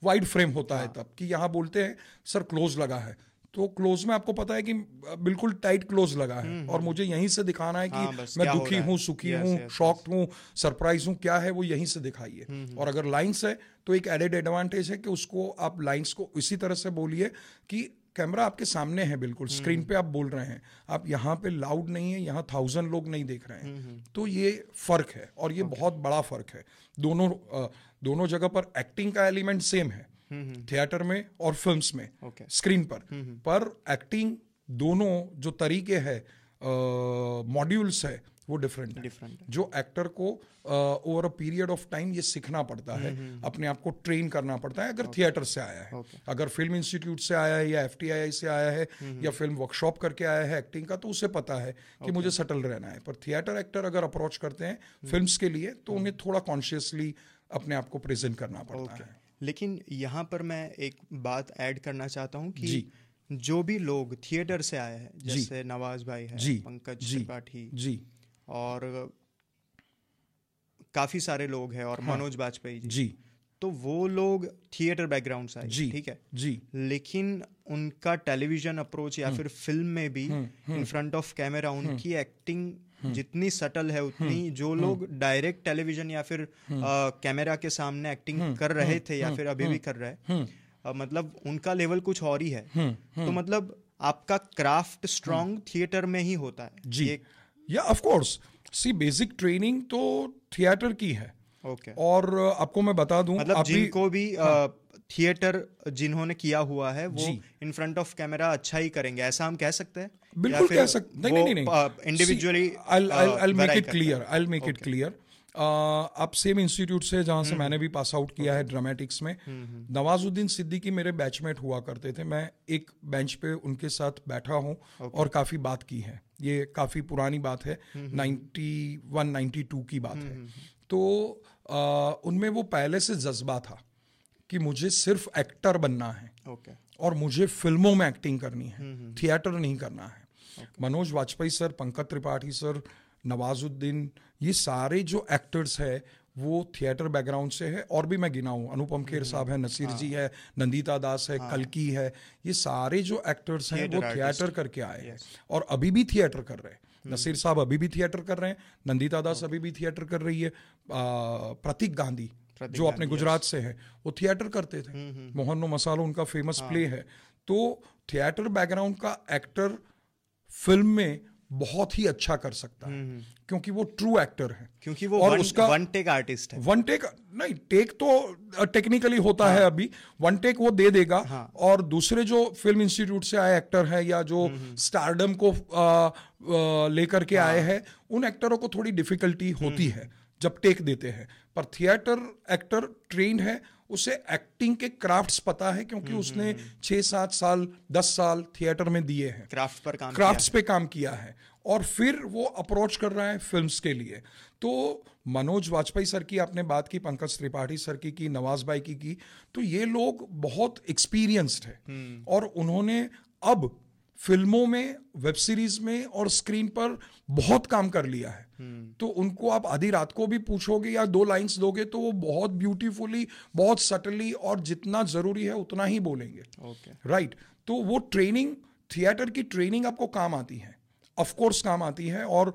वाइड फ्रेम होता है। हाँ। तब कि यहाँ बोलते हैं सर क्लोज लगा है। तो क्लोज में आपको पता है कि बिल्कुल टाइट क्लोज लगा है। हम्म, और हम्म। मुझे यहीं से दिखाना है कि हाँ, मैं दुखी हूँ सुखी हूँ शॉक्ड हूँ सरप्राइज़ हूँ क्या है वो यहीं से दिखाइए। हम्म, और अगर लाइन्स है तो एक एडेड एडवांटेज है कि उसको आप लाइन्स को इसी तरह से बोलिए कि कैमरा आपके सामने है बिल्कुल स्क्रीन हम्म। पे आप बोल रहे हैं। आप यहाँ पे लाउड नहीं है यहाँ थाउज़ेंड लोग नहीं देख रहे हैं। हम्म, हम्म। तो ये फ़र्क है और ये बहुत बड़ा फ़र्क है। दोनों दोनों जगह पर एक्टिंग का एलिमेंट सेम है। थिएटर में और फिल्म्स में स्क्रीन पर। पर एक्टिंग दोनों जो तरीके है मॉड्यूल्स है वो डिफरेंट डिफरेंट जो एक्टर को over a period of time ये सीखना पड़ता है हम्म, हम्म। अपने आप को ट्रेन करना पड़ता है अगर थिएटर से आया है। अगर फ़िल्म इंस्टीट्यूट से आया है या एफ़ से आया है हम्म, या फ़िल्म वर्कशॉप करके आया है एक्टिंग का तो उसे पता है कि मुझे सटल रहना है। पर थिएटर एक्टर अगर अप्रोच करते हैं फ़िल्म के लिए तो उन्हें थोड़ा कॉन्शियसली अपने आप को प्रेजेंट करना पड़ता है। लेकिन यहाँ पर मैं एक बात ऐड करना चाहता हूँ कि जी। जो भी लोग थिएटर से आए हैं जैसे नवाज़ भाई है पंकज। त्रिपाठी जी। और काफ़ी सारे लोग हैं और हाँ। मनोज बाजपेयी जी। जी। तो वो लोग थिएटर बैकग्राउंड से आए जी। ठीक है? जी। लेकिन उनका टेलीविज़न अप्रोच हम्म। या फिर फ़िल्म में भी इन फ्रंट ऑफ़ कैमरा उनकी एक्टिंग हम्म। जितनी सटल है उतनी जो लोग डायरेक्ट टेलीविज़न या फिर हम्म। कैमरा के सामने एक्टिंग कर रहे थे या फिर अभी भी कर रहे हैं मतलब उनका लेवल कुछ और ही है। हम्म। तो मतलब आपका क्राफ्ट स्ट्रॉन्ग थिएटर में ही होता है। जी। ये या of course see basic training तो थिएटर की है। Okay okay. और आपको मैं बता दूँ मतलब अभी जिनको भी हाँ। थिएटर जिन्होंने किया हुआ है वो इन फ्रंट ऑफ़ कैमरा अच्छा ही करेंगे। ऐसा हम कह सकते हैं? बिल्कुल कह सकते नहीं नहीं नहीं uh, individually I make it clear I make it clear आप सेम इंस्टीट्यूट से जहाँ हम्म, से मैंने भी पास आउट किया है ड्रामेटिक्स में नवाजुद्दीन सिद्दीकी मेरे बैचमेट हुआ करते थे। मैं एक बेंच पे उनके साथ बैठा हूँ और काफ़ी बात की है। ये काफ़ी पुरानी बात है हम्म, नाइन्टी वन नाइन्टी टू की बात है। तो उनमें वो पहले से जज्बा था कि मुझे सिर्फ़ एक्टर बनना है ओके और मुझे फ़िल्मों में एक्टिंग करनी हम्म, है थिएटर नहीं करना है। मनोज वाजपेयी सर पंकज त्रिपाठी सर नवाजुद्दीन ये सारे जो एक्टर्स है वो थिएटर बैकग्राउंड से है और भी मैं गिना हूँ। अनुपम हम्म, खेर साहब है नसीर हाँ, जी हाँ। है नंदिता दास है हाँ, कलकी है ये सारे जो एक्टर्स हैं वो थिएटर करके आए हैं। और अभी भी थिएटर कर रहे हैं। हम्म। नसीर साहब अभी भी थिएटर कर रहे हैं नंदिता दास अभी भी थिएटर कर रही है प्रतीक गांधी जो अपने गुजरात से है वो थिएटर करते थे। हम्म, मोहनो मसालो उनका फ़ेमस हाँ। प्ले है। तो थिएटर बैकग्राउंड का एक्टर फ़िल्म में बहुत ही अच्छा कर सकता है। क्योंकि वो ट्रू एक्टर है। क्योंकि वो और वन, उसका- वन टेक आर्टिस्ट है। वन टेक नहीं टेक तो टेक्निकली होता हाँ. है। अभी। वन टेक वो दे देगा। हाँ। और दूसरे जो फ़िल्म इंस्टीट्यूट से आए एक्टर है या जो स्टारडम को आ, आ, लेकर के आए हैं उन एक्टरों को थोड़ी डिफिकल्टी होती है जब टेक देते हैं। पर थिएटर एक्टर ट्रेंड है उसे एक्टिंग के क्राफ्ट्स पता है क्योंकि उसने छः सात साल दस साल थिएटर में दिए हैं। क्राफ्ट पर काम क्राफ्ट्स पे काम किया है। और फिर वो अप्रोच कर रहा है फिल्म्स के लिए। तो मनोज वाजपेयी सर की आपने बात की पंकज त्रिपाठी सर की की नवाज़ भाई की की तो ये लोग बहुत एक्सपीरियंस्ड है। और उन्होंने अब फ़िल्मों में वेब सीरीज़ में और स्क्रीन पर बहुत काम कर लिया है। तो उनको आप आधी रात को भी पूछोगे या दो लाइंस दोगे तो वो बहुत ब्यूटीफुली बहुत सटली और जितना ज़रूरी है उतना ही बोलेंगे। राइट। तो वो ट्रेनिंग थिएटर की ट्रेनिंग आपको काम आती है। ऑफकोर्स काम आती है और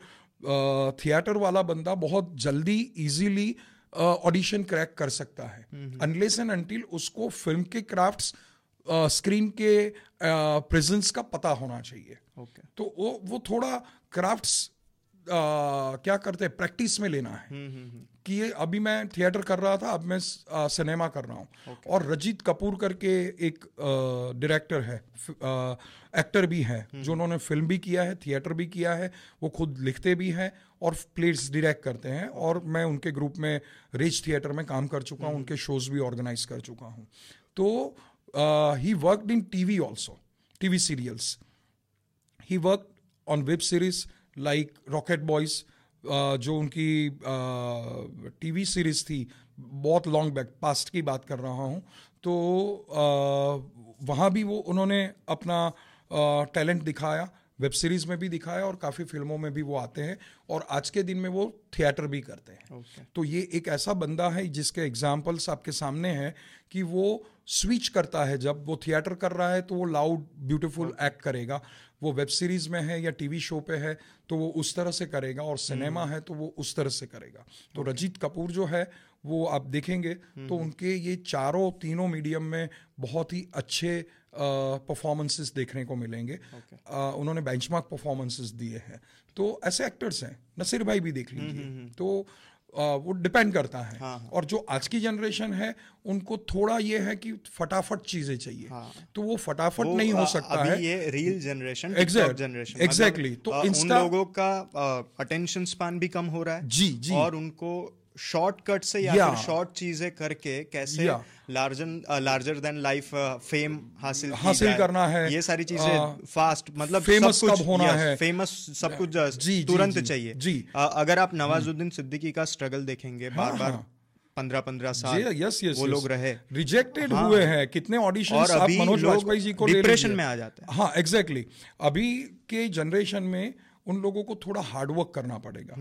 थिएटर वाला बंदा बहुत जल्दी इजीली ऑडिशन क्रैक कर सकता है। अनलेस एंड अनटिल उसको फ़िल्म के क्राफ्ट्स स्क्रीन के प्रेजेंस का पता होना चाहिए। ओके तो वो वो थोड़ा क्राफ्ट्स क्या करते हैं प्रैक्टिस में लेना है। कि ये अभी मैं थिएटर कर रहा था अब मैं सिनेमा कर रहा हूँ। और रजीत कपूर करके एक डायरेक्टर है एक्टर भी है जो उन्होंने फ़िल्म भी किया है थिएटर भी किया है वो खुद लिखते भी हैं और प्लेट्स डायरेक्ट करते हैं। और मैं उनके ग्रुप में रिच थिएटर में काम कर चुका हूँ उनके शोज़ भी ऑर्गेनाइज कर चुका हूँ। तो ही worked in TV also TV serials he work on web series like Rocket Boys जो उनकी टीवी सीरीज़ थी बहुत लॉन्ग बैक पास्ट की बात कर रहा हूँ। तो uh, वहाँ भी वो उन्होंने अपना टैलेंट दिखाया वेब सीरीज़ में भी दिखाया और काफ़ी फ़िल्मों में भी वो आते हैं और आज के दिन में वो थिएटर भी करते हैं। ओके तो ये एक ऐसा बंदा है जिसके एग्जाम्पल्स आपके सामने हैं कि वो स्विच करता है जब वो थिएटर कर रहा है तो वो लाउड ब्यूटीफुल एक्ट करेगा। वो वेब सीरीज़ में है या टीवी शो पे है तो वो उस तरह से करेगा और सिनेमा है तो वो उस तरह से करेगा। तो रजीत कपूर जो है वो आप देखेंगे तो उनके ये चारों तीनों मीडियम में बहुत ही अच्छे परफॉर्मेंसेस देखने को मिलेंगे। आ, उन्होंने बेंचमार्क परफॉर्मेंसेस दिए हैं। तो ऐसे एक्टर्स हैं नसीर भाई भी देख लीजिए। तो वो डिपेंड करता है। हाँ, हाँ. और जो आज की जनरेशन है उनको थोड़ा ये है कि फटाफट चीज़ें चाहिए। हाँ. तो वो फटाफट वो, नहीं हो सकता अभी है। ये रियल जनरेशन जनरेशन एग्जैक्टली तो इन लोगों का अटेंशन स्पान भी कम हो रहा है। जी जी। और उनको शॉर्टकट से या Yeah. फिर शॉर्ट चीज़ें करके कैसे. Larger larger than life fame हासिल हासिल करना है। ये सारी चीज़ें फास्ट मतलब famous सब कुछ कब होना है। फ़ेमस सब कुछ जी, जी, तुरंत जी, चाहिए जी। अ, अगर आप नवाजुद्दीन सिद्दीकी का स्ट्रगल देखेंगे बार बार हाँ। पंद्रह पंद्रह साल यस यस वो लोग रहे रिजेक्टेड हाँ, हुए हैं कितने ऑडिशन और अभी मनोज वाजपेयी जी को डिप्रेशन में आ जाते हैं हाँ एग्जैक्टली अभी के जनरेशन में उन लोगों को थोड़ा हार्डवर्क करना पड़ेगा।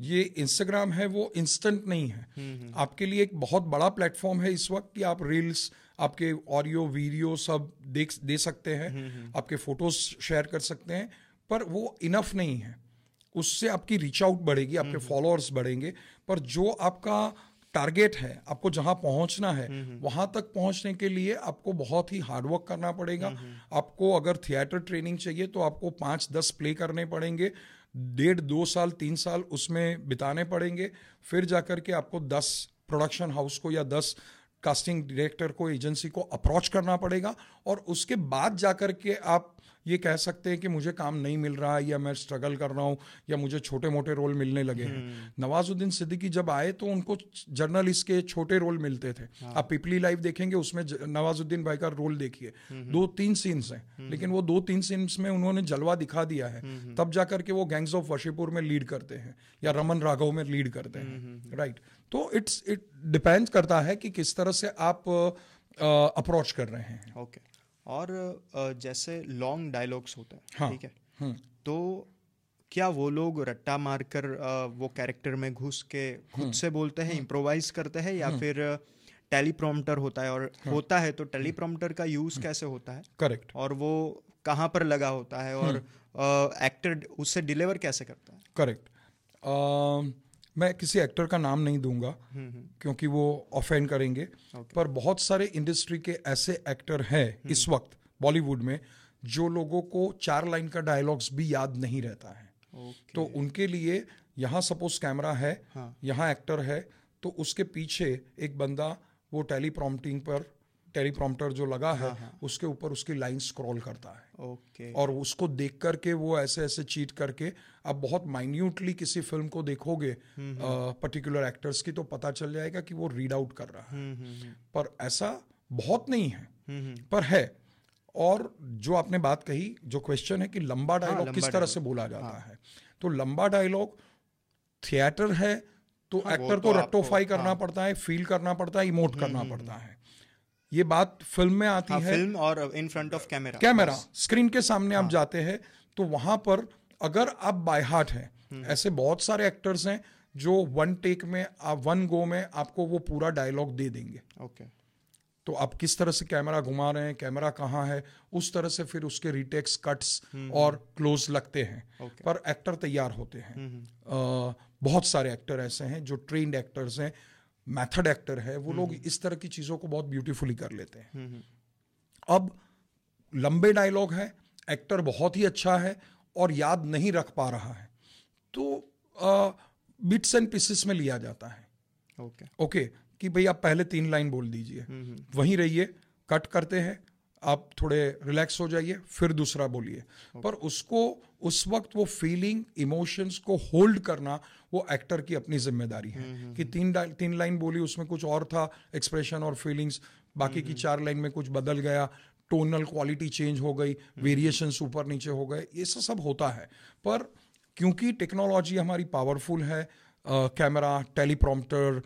ये इंस्टाग्राम है वो इंस्टेंट नहीं है। आपके लिए एक बहुत बड़ा प्लेटफॉर्म है इस वक्त कि आप रील्स आपके ऑडियो वीडियो सब देख दे सकते हैं आपके फ़ोटोज़ शेयर कर सकते हैं पर वो इनफ नहीं है। उससे आपकी रीच आउट बढ़ेगी आपके फॉलोअर्स बढ़ेंगे पर जो आपका टारगेट है आपको जहाँ पहुँचना है वहाँ तक पहुँचने के लिए आपको बहुत ही हार्डवर्क करना पड़ेगा। आपको अगर थिएटर ट्रेनिंग चाहिए तो आपको पाँच दस प्ले करने पड़ेंगे डेढ़ दो साल तीन साल उसमें बिताने पड़ेंगे फिर जाकर के आपको दस प्रोडक्शन हाउस को या दस कास्टिंग डायरेक्टर को एजेंसी को अप्रोच करना पड़ेगा और उसके बाद जाकर के आप ये कह सकते हैं कि मुझे काम नहीं मिल रहा है या मैं स्ट्रगल कर रहा हूँ या मुझे छोटे मोटे रोल मिलने लगे हैं। नवाजुद्दीन सिद्दीकी जब आए तो उनको जर्नलिस्ट के छोटे रोल मिलते थे। हाँ। आप पिपली लाइव देखेंगे उसमें नवाजुद्दीन भाई का रोल देखिए। दो तीन सीन्स हैं। लेकिन वो दो तीन सीन्स में उन्होंने जलवा दिखा दिया है। तब जाकर के वो गैंग्स ऑफ़ वशीपुर में लीड करते हैं या रमन राघव में लीड करते हैं। राइट तो इट्स इट डिपेंड करता है कि किस तरह से आप अप्रोच कर रहे हैं। Okay okay. और जैसे लॉन्ग डायलॉग्स होते हैं हाँ, ठीक है? हम्म। तो क्या वो लोग रट्टा मारकर वो कैरेक्टर में घुस के खुद हम्म। से बोलते हैं इम्प्रोवाइज हम्म। करते हैं या फिर टेलीप्रॉम्प्टर होता है? और हाँ, होता है तो टेलीप्रॉम्प्टर का यूज़ कैसे होता है? करेक्ट और वो कहाँ पर लगा होता है? और एक्टर उससे डिलीवर कैसे करता है? करेक्ट मैं किसी एक्टर का नाम नहीं दूँगा हम्म, हम्म। क्योंकि वो ऑफेंड करेंगे पर बहुत सारे इंडस्ट्री के ऐसे एक्टर हैं हम्म। इस वक्त बॉलीवुड में जो लोगों को चार लाइन का डायलॉग्स भी याद नहीं रहता है तो उनके लिए यहाँ सपोज़ कैमरा है हाँ. यहाँ एक्टर है तो उसके पीछे एक बंदा वो टेलीप्रॉम्प्टिंग पर टेलीप्रॉम्प्टर जो लगा है हाँ, हाँ. उसके ऊपर उसकी लाइन स्क्रॉल करता है। ओके। और उसको देख करके वो ऐसे ऐसे चीट करके आप बहुत माइन्यूटली किसी फ़िल्म को देखोगे पर्टिकुलर एक्टर्स की तो पता चल जाएगा कि वो रीड आउट कर रहा है। पर ऐसा बहुत नहीं है। पर है। और जो आपने बात कही जो क्वेश्चन है कि लंबा डायलॉग हाँ, किस तरह से बोला जाता हाँ. है। तो लंबा डायलॉग थिएटर है तो हाँ, एक्टर को तो रट्टोफाई करना हाँ. पड़ता है फील करना पड़ता है इमोट करना पड़ता है। ये बात फ़िल्म में आती हाँ, है फ़िल्म और in front of camera camera screen के सामने हाँ. आप जाते हैं तो वहाँ पर अगर आप बाय हार्ट हैं हम्म। ऐसे बहुत सारे एक्टर्स हैं जो वन टेक में आप वन गो में आपको वो पूरा डायलॉग दे देंगे ओके तो आप किस तरह से कैमरा घुमा रहे हैं कैमरा कहाँ है उस तरह से फिर उसके रिटेक्स कट्स हम्म। और क्लोज लगते हैं okay. पर एक्टर तैयार होते हैं आ, बहुत सारे एक्टर ऐसे हैं जो ट्रेंड एक्टर्स हैं मेथड एक्टर है वो लोग इस तरह की चीज़ों को बहुत ब्यूटीफुली कर लेते हैं। अब लंबे डायलॉग है एक्टर बहुत ही अच्छा है और याद नहीं रख पा रहा है। तो बिट्स एंड पीसेस में लिया जाता है। Okay okay. ओके okay, कि भाई आप पहले तीन लाइन बोल दीजिए। वहीं रहिए कट करते हैं आप थोड़े रिलैक्स हो जाइए फिर दूसरा बोलिए। Okay. पर उसको उस वक्त वो फीलिंग इमोशंस को होल्ड करना वो एक्टर की अपनी ज़िम्मेदारी है। हम्म, हम्म, कि हम्म। तीन तीन लाइन बोली उसमें कुछ और था एक्सप्रेशन और फीलिंग्स बाकी की चार लाइन में कुछ बदल गया टोनल क्वालिटी चेंज हो गई वेरिएशन ऊपर नीचे हो गए ये सब होता है। पर क्योंकि टेक्नोलॉजी हमारी पावरफुल है कैमरा टेलीप्रॉम्प्टर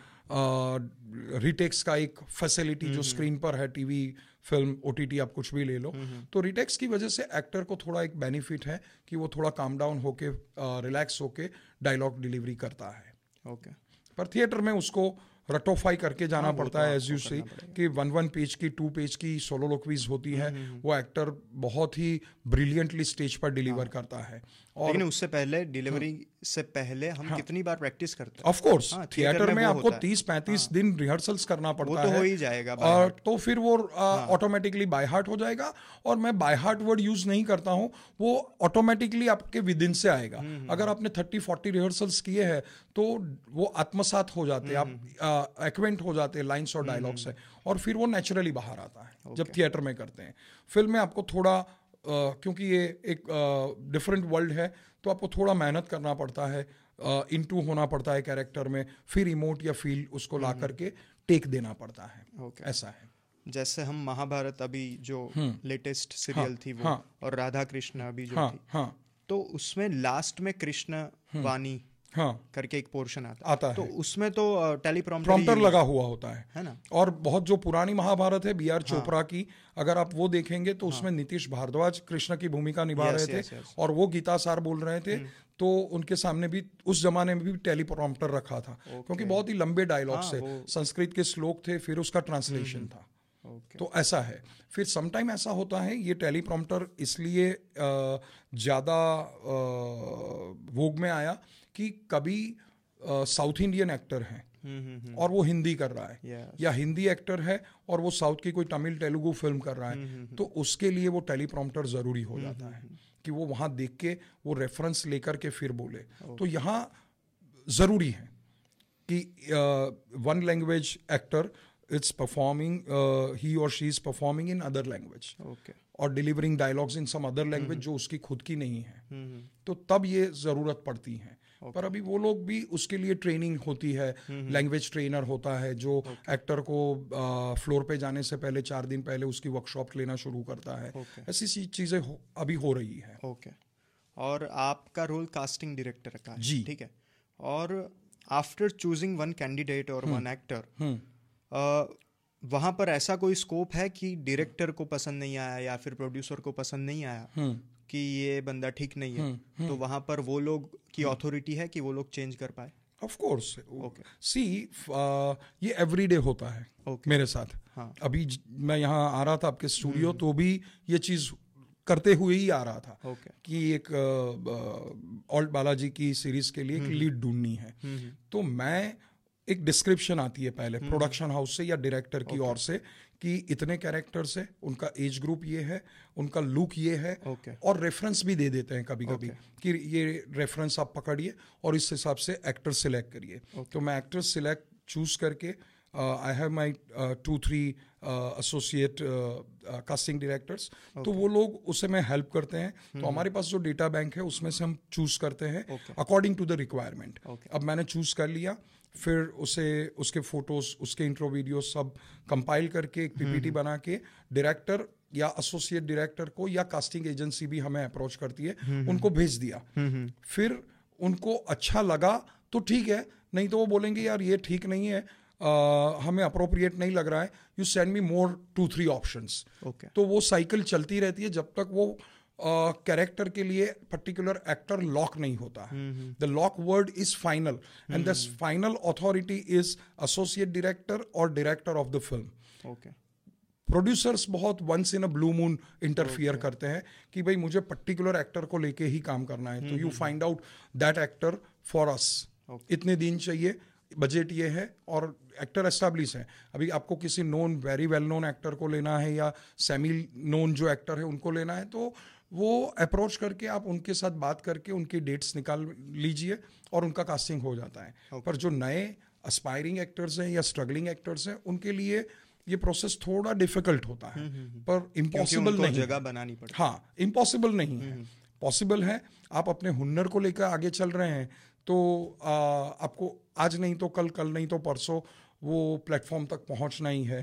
रिटेक्स का एक फैसिलिटी जो स्क्रीन पर है टीवी फ़िल्म ओ आप कुछ भी ले लो। तो रिटेक्स की वजह से एक्टर को थोड़ा एक बेनिफिट है कि वो थोड़ा काम डाउन होके रिलैक्स होके डायलॉग डिलीवरी करता है ओके okay. पर थिएटर में उसको रटोफाई करके जाना हाँ, पड़ता है एज यू सी कि वन वन पेज की टू पेज की सोलोलोक्वीज होती है वो एक्टर बहुत ही ब्रिलियंटली स्टेज पर डिलीवर हाँ. करता है। और लेकिन उससे पहले डिलीवरी हाँ, से पहले हम हाँ, कितनी बार प्रैक्टिस करते हैं? ऑफ़ कोर्स थिएटर में आपको 30 35 हाँ, दिन रिहर्सल्स करना पड़ता वो तो है हो ही जाएगा और तो फिर वो ऑटोमेटिकली बाय हार्ट हो जाएगा और मैं बाय हार्ट वर्ड यूज़ नहीं करता हूँ वो ऑटोमेटिकली आपके विद इन से आएगा। हम्म, हम्म, अगर हम्म। आपने थर्टी फोर्टी रिहर्सल्स किए हैं तो वो आत्मसात हो जाते हैं आप एक्वेंट हो जाते हैं लाइन्स और डायलॉग्स है और फिर वो नेचुरली बाहर आता है okay. जब थिएटर में करते हैं फ़िल्म में आपको थोड़ा क्योंकि ये एक डिफरेंट वर्ल्ड है तो आपको थोड़ा मेहनत करना पड़ता है इन टू होना पड़ता है कैरेक्टर में फिर इमोट या फील उसको ला हम्म। करके टेक देना पड़ता है okay. ऐसा है जैसे हम महाभारत अभी जो लेटेस्ट हम्म। सीरियल हाँ, थी वो हाँ, और राधा कृष्ण अभी जो हाँ, थी हाँ, तो उसमें लास्ट में कृष्ण हम्म। वाणी हाँ। करके एक पोर्शन आता आता है। तो उसमें तो टेलीप्रॉम्प्टर लगा हुआ होता है। है ना? और बहुत जो पुरानी महाभारत है बी आर हाँ। चोपड़ा की अगर आप वो देखेंगे तो हाँ, उसमें नीतीश भारद्वाज कृष्ण की भूमिका निभा रहे थे yes. और वो गीता सार बोल रहे थे हम्म। तो उनके सामने भी उस जमाने में भी टेलीप्रॉम्प्टर रखा था। क्योंकि बहुत ही लंबे डायलॉग हाँ, वो- संस्कृत के श्लोक थे फिर उसका ट्रांसलेशन था। ओके तो ऐसा है। फिर समटाइम ऐसा होता है ये टेलीप्रॉम्प्टर इसलिए ज़्यादा वोग में आया कि कभी साउथ इंडियन एक्टर हैं। हम्म हम्म हम्म। और वो हिंदी कर रहा है। Yes. या हिंदी एक्टर है और वो साउथ की कोई तमिल तेलुगु फ़िल्म कर रहा है। तो उसके लिए वो टेलीप्रॉम्प्टर ज़रूरी हो जाता है कि वो वहाँ देख के वो रेफरेंस लेकर के फिर बोले। तो यहाँ ज़रूरी है कि one language actor it's performing ही और she is performing in other language और delivering dialogues in some other language जो उसकी खुद की नहीं है। तो तब ये ज़रूरत पड़ती है। पर अभी वो लोग भी उसके लिए ट्रेनिंग होती है लैंग्वेज ट्रेनर होता है जो एक्टर को आ, फ्लोर पे जाने से पहले चार दिन पहले उसकी वर्कशॉप लेना शुरू करता है। Okay. ऐसी चीज़ें अभी हो रही है। ओके और आपका रोल कास्टिंग डायरेक्टर का है जी। ठीक है? और आफ्टर चूजिंग वन कैंडिडेट और वन एक्टर हम्म। वहाँ पर ऐसा कोई स्कोप है कि डायरेक्टर को पसंद नहीं आया या फिर प्रोड्यूसर को पसंद नहीं आया? हम्म। कि ये बंदा ठीक नहीं है। हुँ, तो वहाँ पर वो लोग की अथॉरिटी है कि वो लोग चेंज कर पाए। Of course Okay. सी ये एवरीडे होता है Okay. मेरे साथ। हाँ। अभी ज- मैं यहाँ आ रहा था आपके स्टूडियो तो भी ये चीज़ करते हुए ही आ रहा था ओके कि एक ऑल्ट बालाजी की सीरीज़ के लिए एक लीड ढूंढनी है। तो मैं एक डिस्क्रिप्शन आती है पहले प्रोडक्शन हाउस से या डायरेक्टर की ओर okay. से कि इतने कैरेक्टर्स है उनका एज ग्रुप ये है उनका लुक ये है ओके और रेफरेंस भी दे देते हैं कभी कभी okay. कि ये रेफरेंस आप पकड़िए और इस हिसाब से एक्टर सिलेक्ट करिए। Okay. तो मैं एक्टर सिलेक्ट चूज़ करके I have my two three associate casting directors तो वो लोग उसे में हेल्प करते हैं। hmm. तो हमारे पास जो डेटा बैंक है उसमें से हम चूज़ करते हैं अकॉर्डिंग टू द रिक्वायरमेंट अब मैंने चूज़ कर लिया फिर उसे उसके फ़ोटोज़ उसके इंट्रो वीडियो सब कंपाइल करके एक पीपीटी बना के डायरेक्टर या एसोसिएट डायरेक्टर को या कास्टिंग एजेंसी भी हमें अप्रोच करती है उनको भेज दिया। फिर उनको अच्छा लगा तो ठीक है नहीं तो वो बोलेंगे यार ये ठीक नहीं है आ, हमें अप्रोप्रिएट नहीं लग रहा है you send me more two three option तो वो साइकिल चलती रहती है जब तक वो कैरेक्टर के लिए पर्टिकुलर एक्टर लॉक नहीं होता है। The lock word is final and the final authority is associate director और director of the film okay producers बहुत once in a blue moon interfere करते हैं कि भाई मुझे पर्टिकुलर एक्टर को लेके ही काम करना है। तो you find out that actor for us इतने दिन चाहिए बजट ये है और एक्टर एस्टेब्लिश है। अभी आपको किसी known very well known actor को लेना है या सेमी नोन जो एक्टर है उनको लेना है तो वो अप्रोच करके आप उनके साथ बात करके उनकी डेट्स निकाल लीजिए और उनका कास्टिंग हो जाता है। Okay. पर जो नए अस्पायरिंग एक्टर्स हैं या स्ट्रगलिंग एक्टर्स हैं उनके लिए ये प्रोसेस थोड़ा डिफ़िकल्ट होता है। पर इम्पॉसिबल नहीं जगह बनानी पड़ती। हाँ इम्पॉसिबल नहीं है। पॉसिबल है आप अपने हुनर को लेकर आगे चल रहे हैं तो आ, आपको आज नहीं तो कल कल नहीं तो परसों वो प्लेटफॉर्म तक पहुँचना ही है।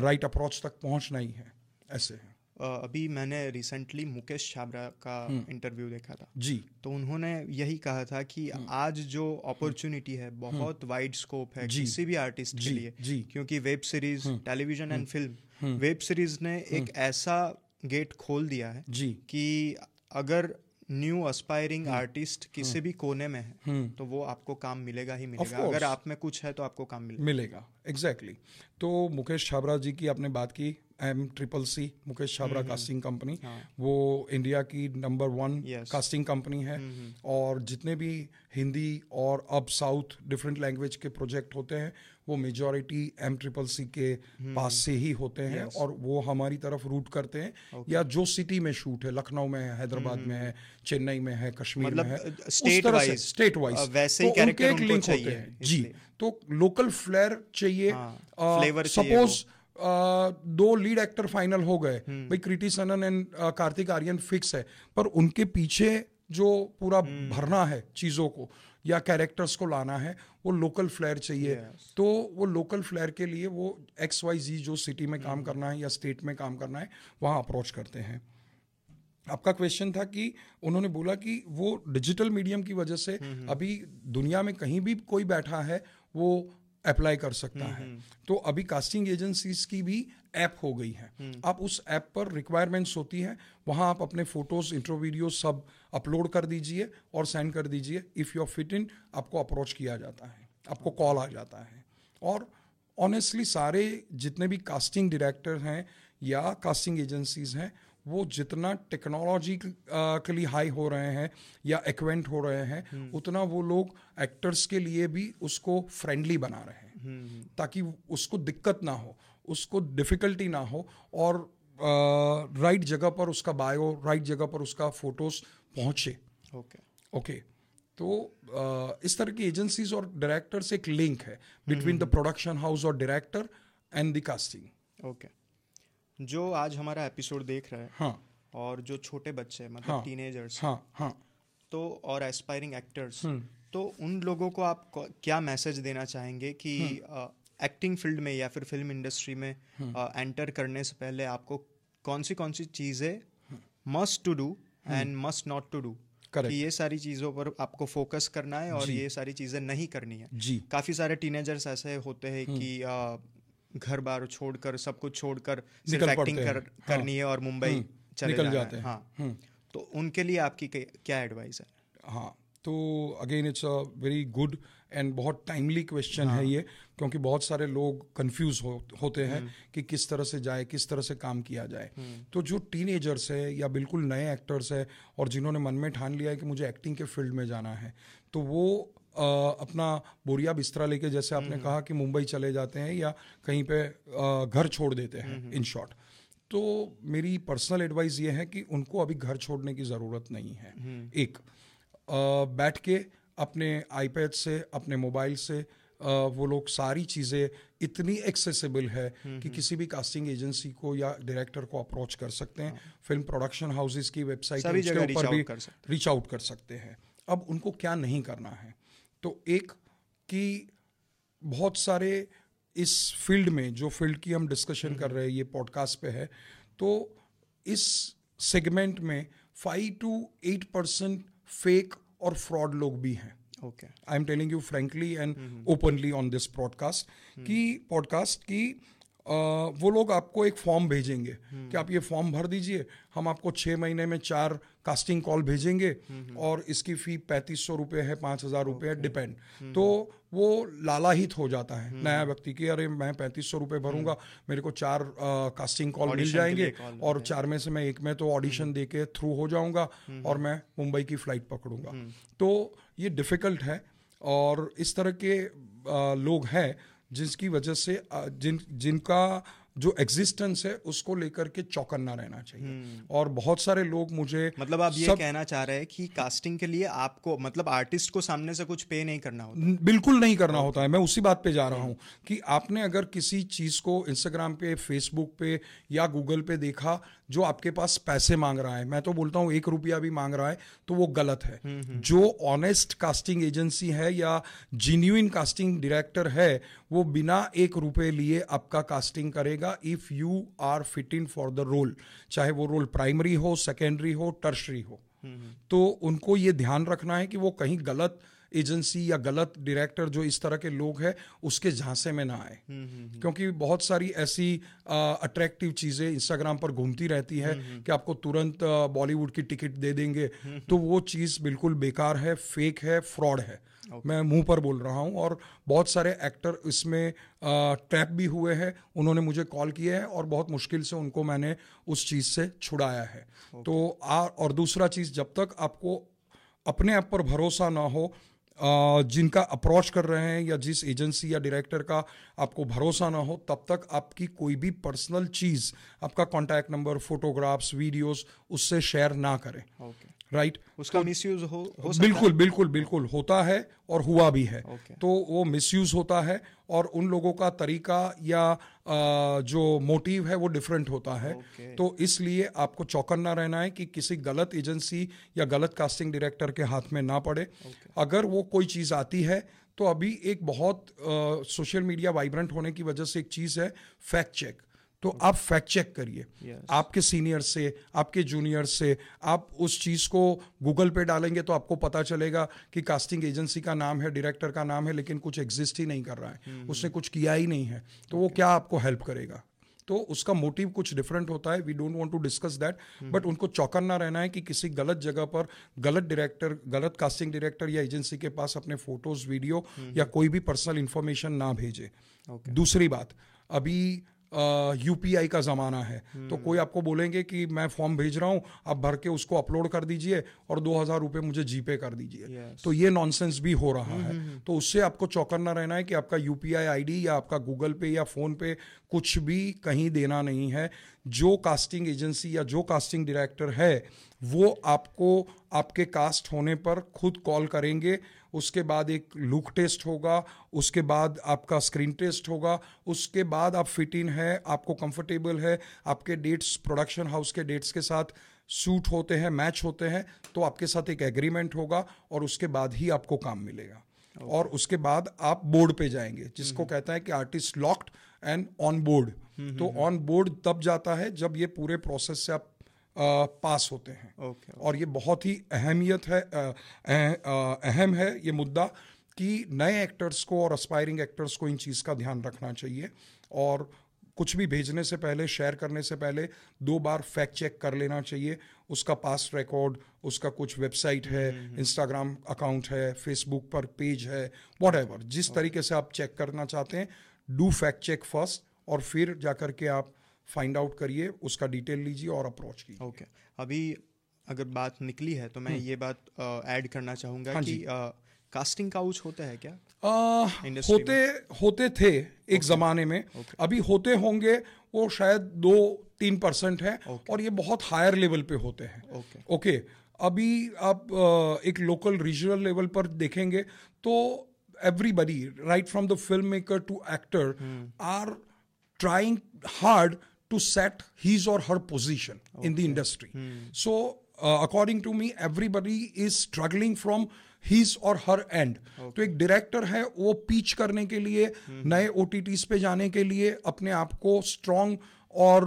राइट अप्रोच तक पहुँचना ही है। ऐसे है। अभी मैंने रिसेंटली मुकेश छाबरा का इंटरव्यू देखा था। जी। तो उन्होंने यही कहा था कि हम्म। आज जो अपॉर्चुनिटी है बहुत वाइड स्कोप है किसी भी आर्टिस्ट के लिए जी। हम्म। क्योंकि web series television and film web series ने एक ऐसा गेट खोल दिया है जी। कि अगर न्यू अस्पायरिंग हम्म। आर्टिस्ट किसी भी कोने में है तो वो आपको काम मिलेगा ही मिलेगा। अगर आप में कुछ है तो आपको काम मिलेगा। मिलेगा। Exactly exactly. तो मुकेश छाबरा जी की आपने बात की M triple C Mukesh Chhabra casting company वो इंडिया की नंबर वन कास्टिंग कंपनी है। और जितने भी हिंदी और अब साउथ डिफरेंट लैंग्वेज के प्रोजेक्ट होते हैं वो मेजॉरिटी एम ट्रिपल सी के पास से ही होते हैं और वो हमारी तरफ़ रूट करते हैं। या जो सिटी में शूट है लखनऊ में है हैदराबाद में है चेन्नई में है कश्मीर मतलब, में है अ, उस state तरह से wise, स्टेट वाइज वैसे ही एक लिंक होते हैं। जी तो लोकल फ्लेयर चाहिए हाँ, सपोज़ दो लीड एक्टर फाइनल हो गए। भाई कृति सनन एंड कार्तिक आर्यन फिक्स है। पर उनके पीछे जो पूरा भरना है चीज़ों को या कैरेक्टर्स को लाना है वो लोकल फ्लेयर चाहिए। Yes. तो वो लोकल फ्लेयर के लिए वो एक्स वाई जी जो सिटी में काम करना है या स्टेट में काम करना है वहाँ अप्रोच करते हैं। आपका क्वेश्चन था कि उन्होंने बोला कि वो डिजिटल मीडियम की वजह से अभी दुनिया में कहीं भी कोई बैठा है वो अप्लाई कर सकता है। तो अभी कास्टिंग एजेंसीज की भी ऐप हो गई है। आप उस ऐप पर रिक्वायरमेंट्स होती है वहाँ आप अपने फ़ोटोज़ इंट्रो वीडियो सब अपलोड कर दीजिए और सेंड कर दीजिए। If you are fit in आपको अप्रोच किया जाता है आपको कॉल आ जाता है। और ऑनेस्टली सारे जितने भी कास्टिंग डायरेक्टर हैं या कास्टिंग एजेंसीज हैं वो जितना टेक्नोलॉजी के लिए हाई हो रहे हैं या एक्वेंट हो रहे हैं उतना वो लोग एक्टर्स के लिए भी उसको फ्रेंडली बना रहे हैं। ताकि उसको दिक्कत ना हो उसको डिफ़िकल्टी ना हो और राइट जगह पर उसका बायो राइट जगह पर उसका फ़ोटोज़ पहुँचे। ओके ओके तो uh, इस तरह की एजेंसीज और डायरेक्टर्स एक लिंक है बिटवीन द प्रोडक्शन हाउस और director and the casting okay जो आज हमारा एपिसोड देख रहे हैं हाँ। और जो छोटे बच्चे मतलब हाँ, टीनेजर्स हाँ हाँ। तो और एस्पायरिंग एक्टर्स तो उन लोगों को आप क्या मैसेज देना चाहेंगे कि एक्टिंग फ़ील्ड में या फिर फ़िल्म इंडस्ट्री में एंटर करने से पहले आपको कौन सी कौन सी चीज़ें must to do and must not to do कि ये सारी चीज़ों पर आपको फोकस करना है और ये सारी चीज़ें नहीं करनी है। जी। काफ़ी सारे टीनेजर्स ऐसे होते हैं कि आ, घर बार छोड़कर सब कुछ छोड़कर सिर्फ़ एक्टिंग कर, हैं। करनी है और मुंबई चले निकल जाना जाते है। हैं। हाँ तो उनके लिए आपकी क्या एडवाइस है? हाँ तो again it's a very good and बहुत टाइमली क्वेश्चन है ये क्योंकि बहुत सारे लोग कंफ्यूज हो, होते हैं कि किस तरह से जाए किस तरह से काम किया जाए। तो जो टीनेजर्स है या बिल्कुल नए एक्टर्स है और जिन्होंने मन में ठान लिया है कि मुझे एक्टिंग के फ़ील्ड में जाना है तो वो अपना बोरिया बिस्तरा लेके जैसे आपने कहा कि मुंबई चले जाते हैं या कहीं पे घर छोड़ देते हैं इन शॉर्ट। तो मेरी पर्सनल एडवाइस ये है कि उनको अभी घर छोड़ने की ज़रूरत नहीं है। एक बैठ के अपने आईपैड से अपने मोबाइल से वो लोग सारी चीज़ें इतनी एक्सेसिबल है कि किसी भी कास्टिंग एजेंसी को या डायरेक्टर को अप्रोच कर सकते हैं। फ़िल्म प्रोडक्शन हाउसेस की वेबसाइट reach out भी रीच आउट कर सकते हैं। अब उनको क्या नहीं करना है? तो एक कि बहुत सारे इस फ़ील्ड में जो फ़ील्ड की हम डिस्कशन कर रहे हैं ये पॉडकास्ट पे है तो इस सेगमेंट में five to eight percent fake और फ्रॉड लोग भी हैं। Okay I am telling you frankly and openly on this podcast की पॉडकास्ट की वो लोग आपको एक फॉर्म भेजेंगे कि आप ये फॉर्म भर दीजिए हम आपको छः महीने में चार कास्टिंग कॉल भेजेंगे और इसकी फ़ी पैंतीस सौ रुपये है पाँच हज़ार रुपये है डिपेंड। तो वो लालाहित हो जाता है नया व्यक्ति कि अरे मैं पैंतीस सौ रुपये भरूँगा मेरे को चार कास्टिंग कॉल मिल जाएँगे और चार में से मैं एक में तो ऑडिशन दे के थ्रू हो जाऊँगा और मैं मुंबई की फ़्लाइट पकड़ूँगा। तो ये डिफ़िकल्ट है और इस तरह के लोग हैं जिसकी वजह से जिन जिनका जो एग्जिस्टेंस है उसको लेकर के चौकन्ना रहना चाहिए। और बहुत सारे लोग मुझे मतलब आप ये सब- कहना चाह रहे हैं कि कास्टिंग के लिए आपको मतलब आर्टिस्ट को सामने से कुछ पे नहीं करना होता। बिल्कुल नहीं करना होता है। मैं उसी बात पे जा रहा हूँ कि आपने अगर किसी चीज़ को इंस्टाग्राम पे फेसबुक पे या गूगल पे देखा जो आपके पास पैसे मांग रहा है मैं तो बोलता हूँ एक रुपया भी मांग रहा है तो वो गलत है। जो ऑनेस्ट कास्टिंग एजेंसी है या जिन्यूइन कास्टिंग डायरेक्टर है वो बिना एक रुपए लिए आपका कास्टिंग करेगा। If you are fit in for the role चाहे वो रोल प्राइमरी हो सेकेंडरी हो टर्शरी हो। तो उनको ये ध्यान रखना है कि वो कहीं गलत एजेंसी या गलत डायरेक्टर जो इस तरह के लोग हैं उसके झांसे में ना आए। क्योंकि बहुत सारी ऐसी अट्रैक्टिव चीज़ें इंस्टाग्राम पर घूमती रहती है कि आपको तुरंत बॉलीवुड की टिकट दे देंगे। तो वो चीज़ बिल्कुल बेकार है फेक है फ्रॉड है। मैं मुँह पर बोल रहा हूँ और बहुत सारे एक्टर इसमें ट्रैप भी हुए हैं। उन्होंने मुझे कॉल किए हैं और बहुत मुश्किल से उनको मैंने उस चीज़ से छुड़ाया है। तो आ और दूसरा चीज़ जब तक आपको अपने आप पर भरोसा ना हो जिनका अप्रोच कर रहे हैं या जिस एजेंसी या डायरेक्टर का आपको भरोसा ना हो, तब तक आपकी कोई भी पर्सनल चीज़, आपका कॉन्टैक्ट नंबर फोटोग्राफ्स वीडियोस उससे शेयर ना करें। Okay right right? उसका मिसयूज हो हो सकता बिल्कुल बिल्कुल बिल्कुल होता है और हुआ भी है Okay. तो वो मिसयूज होता है और उन लोगों का तरीका या अ, जो मोटिव है वो डिफरेंट होता है Okay. तो इसलिए आपको चौकन्ना रहना है कि किसी गलत एजेंसी या गलत कास्टिंग डायरेक्टर के हाथ में ना पड़े okay. अगर वो कोई चीज़ आती है तो अभी एक बहुत सोशल मीडिया वाइब्रेंट होने की वजह से एक चीज़ है फैक्ट चेक तो आप फैक्ट चेक करिए। Yes. आपके सीनियर से आपके जूनियर से आप उस चीज़ को गूगल पे डालेंगे तो आपको पता चलेगा कि कास्टिंग एजेंसी का नाम है डायरेक्टर का नाम है लेकिन कुछ एग्जिस्ट ही नहीं कर रहा है। उसने कुछ किया ही नहीं है। तो वो क्या आपको हेल्प करेगा? तो उसका मोटिव कुछ डिफरेंट होता है। We don't want to discuss that but उनको चौकन्ना रहना है कि किसी गलत जगह पर गलत डायरेक्टर गलत कास्टिंग डायरेक्टर या एजेंसी के पास अपने फ़ोटोज़ वीडियो या कोई भी पर्सनल इंफॉर्मेशन ना भेजे। Okay. दूसरी बात अभी यूपीआई का ज़माना है। तो कोई आपको बोलेंगे कि मैं फॉर्म भेज रहा हूँ आप भर के उसको अपलोड कर दीजिए और दो हज़ार रुपये मुझे जीपे कर दीजिए। Yes. तो ये नॉनसेंस भी हो रहा है। तो उससे आपको चौकन्ना रहना है कि आपका यूपीआई आईडी या आपका गूगल पे या फ़ोन पे कुछ भी कहीं देना नहीं है। जो कास्टिंग एजेंसी या जो कास्टिंग डायरेक्टर है वो आपको आपके कास्ट होने पर खुद कॉल करेंगे उसके बाद एक लुक टेस्ट होगा उसके बाद आपका स्क्रीन टेस्ट होगा उसके बाद आप फिट इन है आपको कंफर्टेबल है आपके डेट्स प्रोडक्शन हाउस के डेट्स के साथ सूट होते हैं मैच होते हैं तो आपके साथ एक एग्रीमेंट होगा और उसके बाद ही आपको काम मिलेगा। और उसके बाद आप बोर्ड पे जाएँगे जिसको कहता है कि artist locked and on board तो ऑन बोर्ड तब जाता है जब ये पूरे प्रोसेस से आप पास होते हैं। ओके और ये बहुत ही अहमियत है अह- अहम है ये मुद्दा कि नए एक्टर्स को और अस्पायरिंग एक्टर्स को इन चीज़ का ध्यान रखना चाहिए और कुछ भी भेजने से पहले शेयर करने से पहले दो बार फैक्ट चेक कर लेना चाहिए। उसका पास्ट रिकॉर्ड उसका कुछ वेबसाइट है इंस्टाग्राम अकाउंट है फेसबुक पर पेज है वट जिस तरीके से आप चेक करना चाहते हैं डू फैक्ट चेक फ़र्स्ट और फिर जाकर के आप फाइंड आउट करिए उसका डिटेल लीजिए और अप्रोच कीजिए। ओके अभी अगर बात निकली है तो मैं ये बात ऐड करना चाहूँगा हाँ कि कास्टिंग काउच होता है क्या? आ, होते होते थे एक okay. जमाने में। Okay. अभी होते होंगे वो शायद दो तीन परसेंट है okay. और ये बहुत हायर लेवल पे होते हैं। Okay okay. ओके अभी आप एक लोकल रीजनल लेवल पर देखेंगे तो everybody right from the film maker to actor are trying hard to set his or her position okay. in the industry. Hmm. So, uh, according to me, everybody is struggling from his or her end. तो एक director है वो peach करने के लिए नए ओ पे जाने के लिए अपने आप को स्ट्रॉन्ग और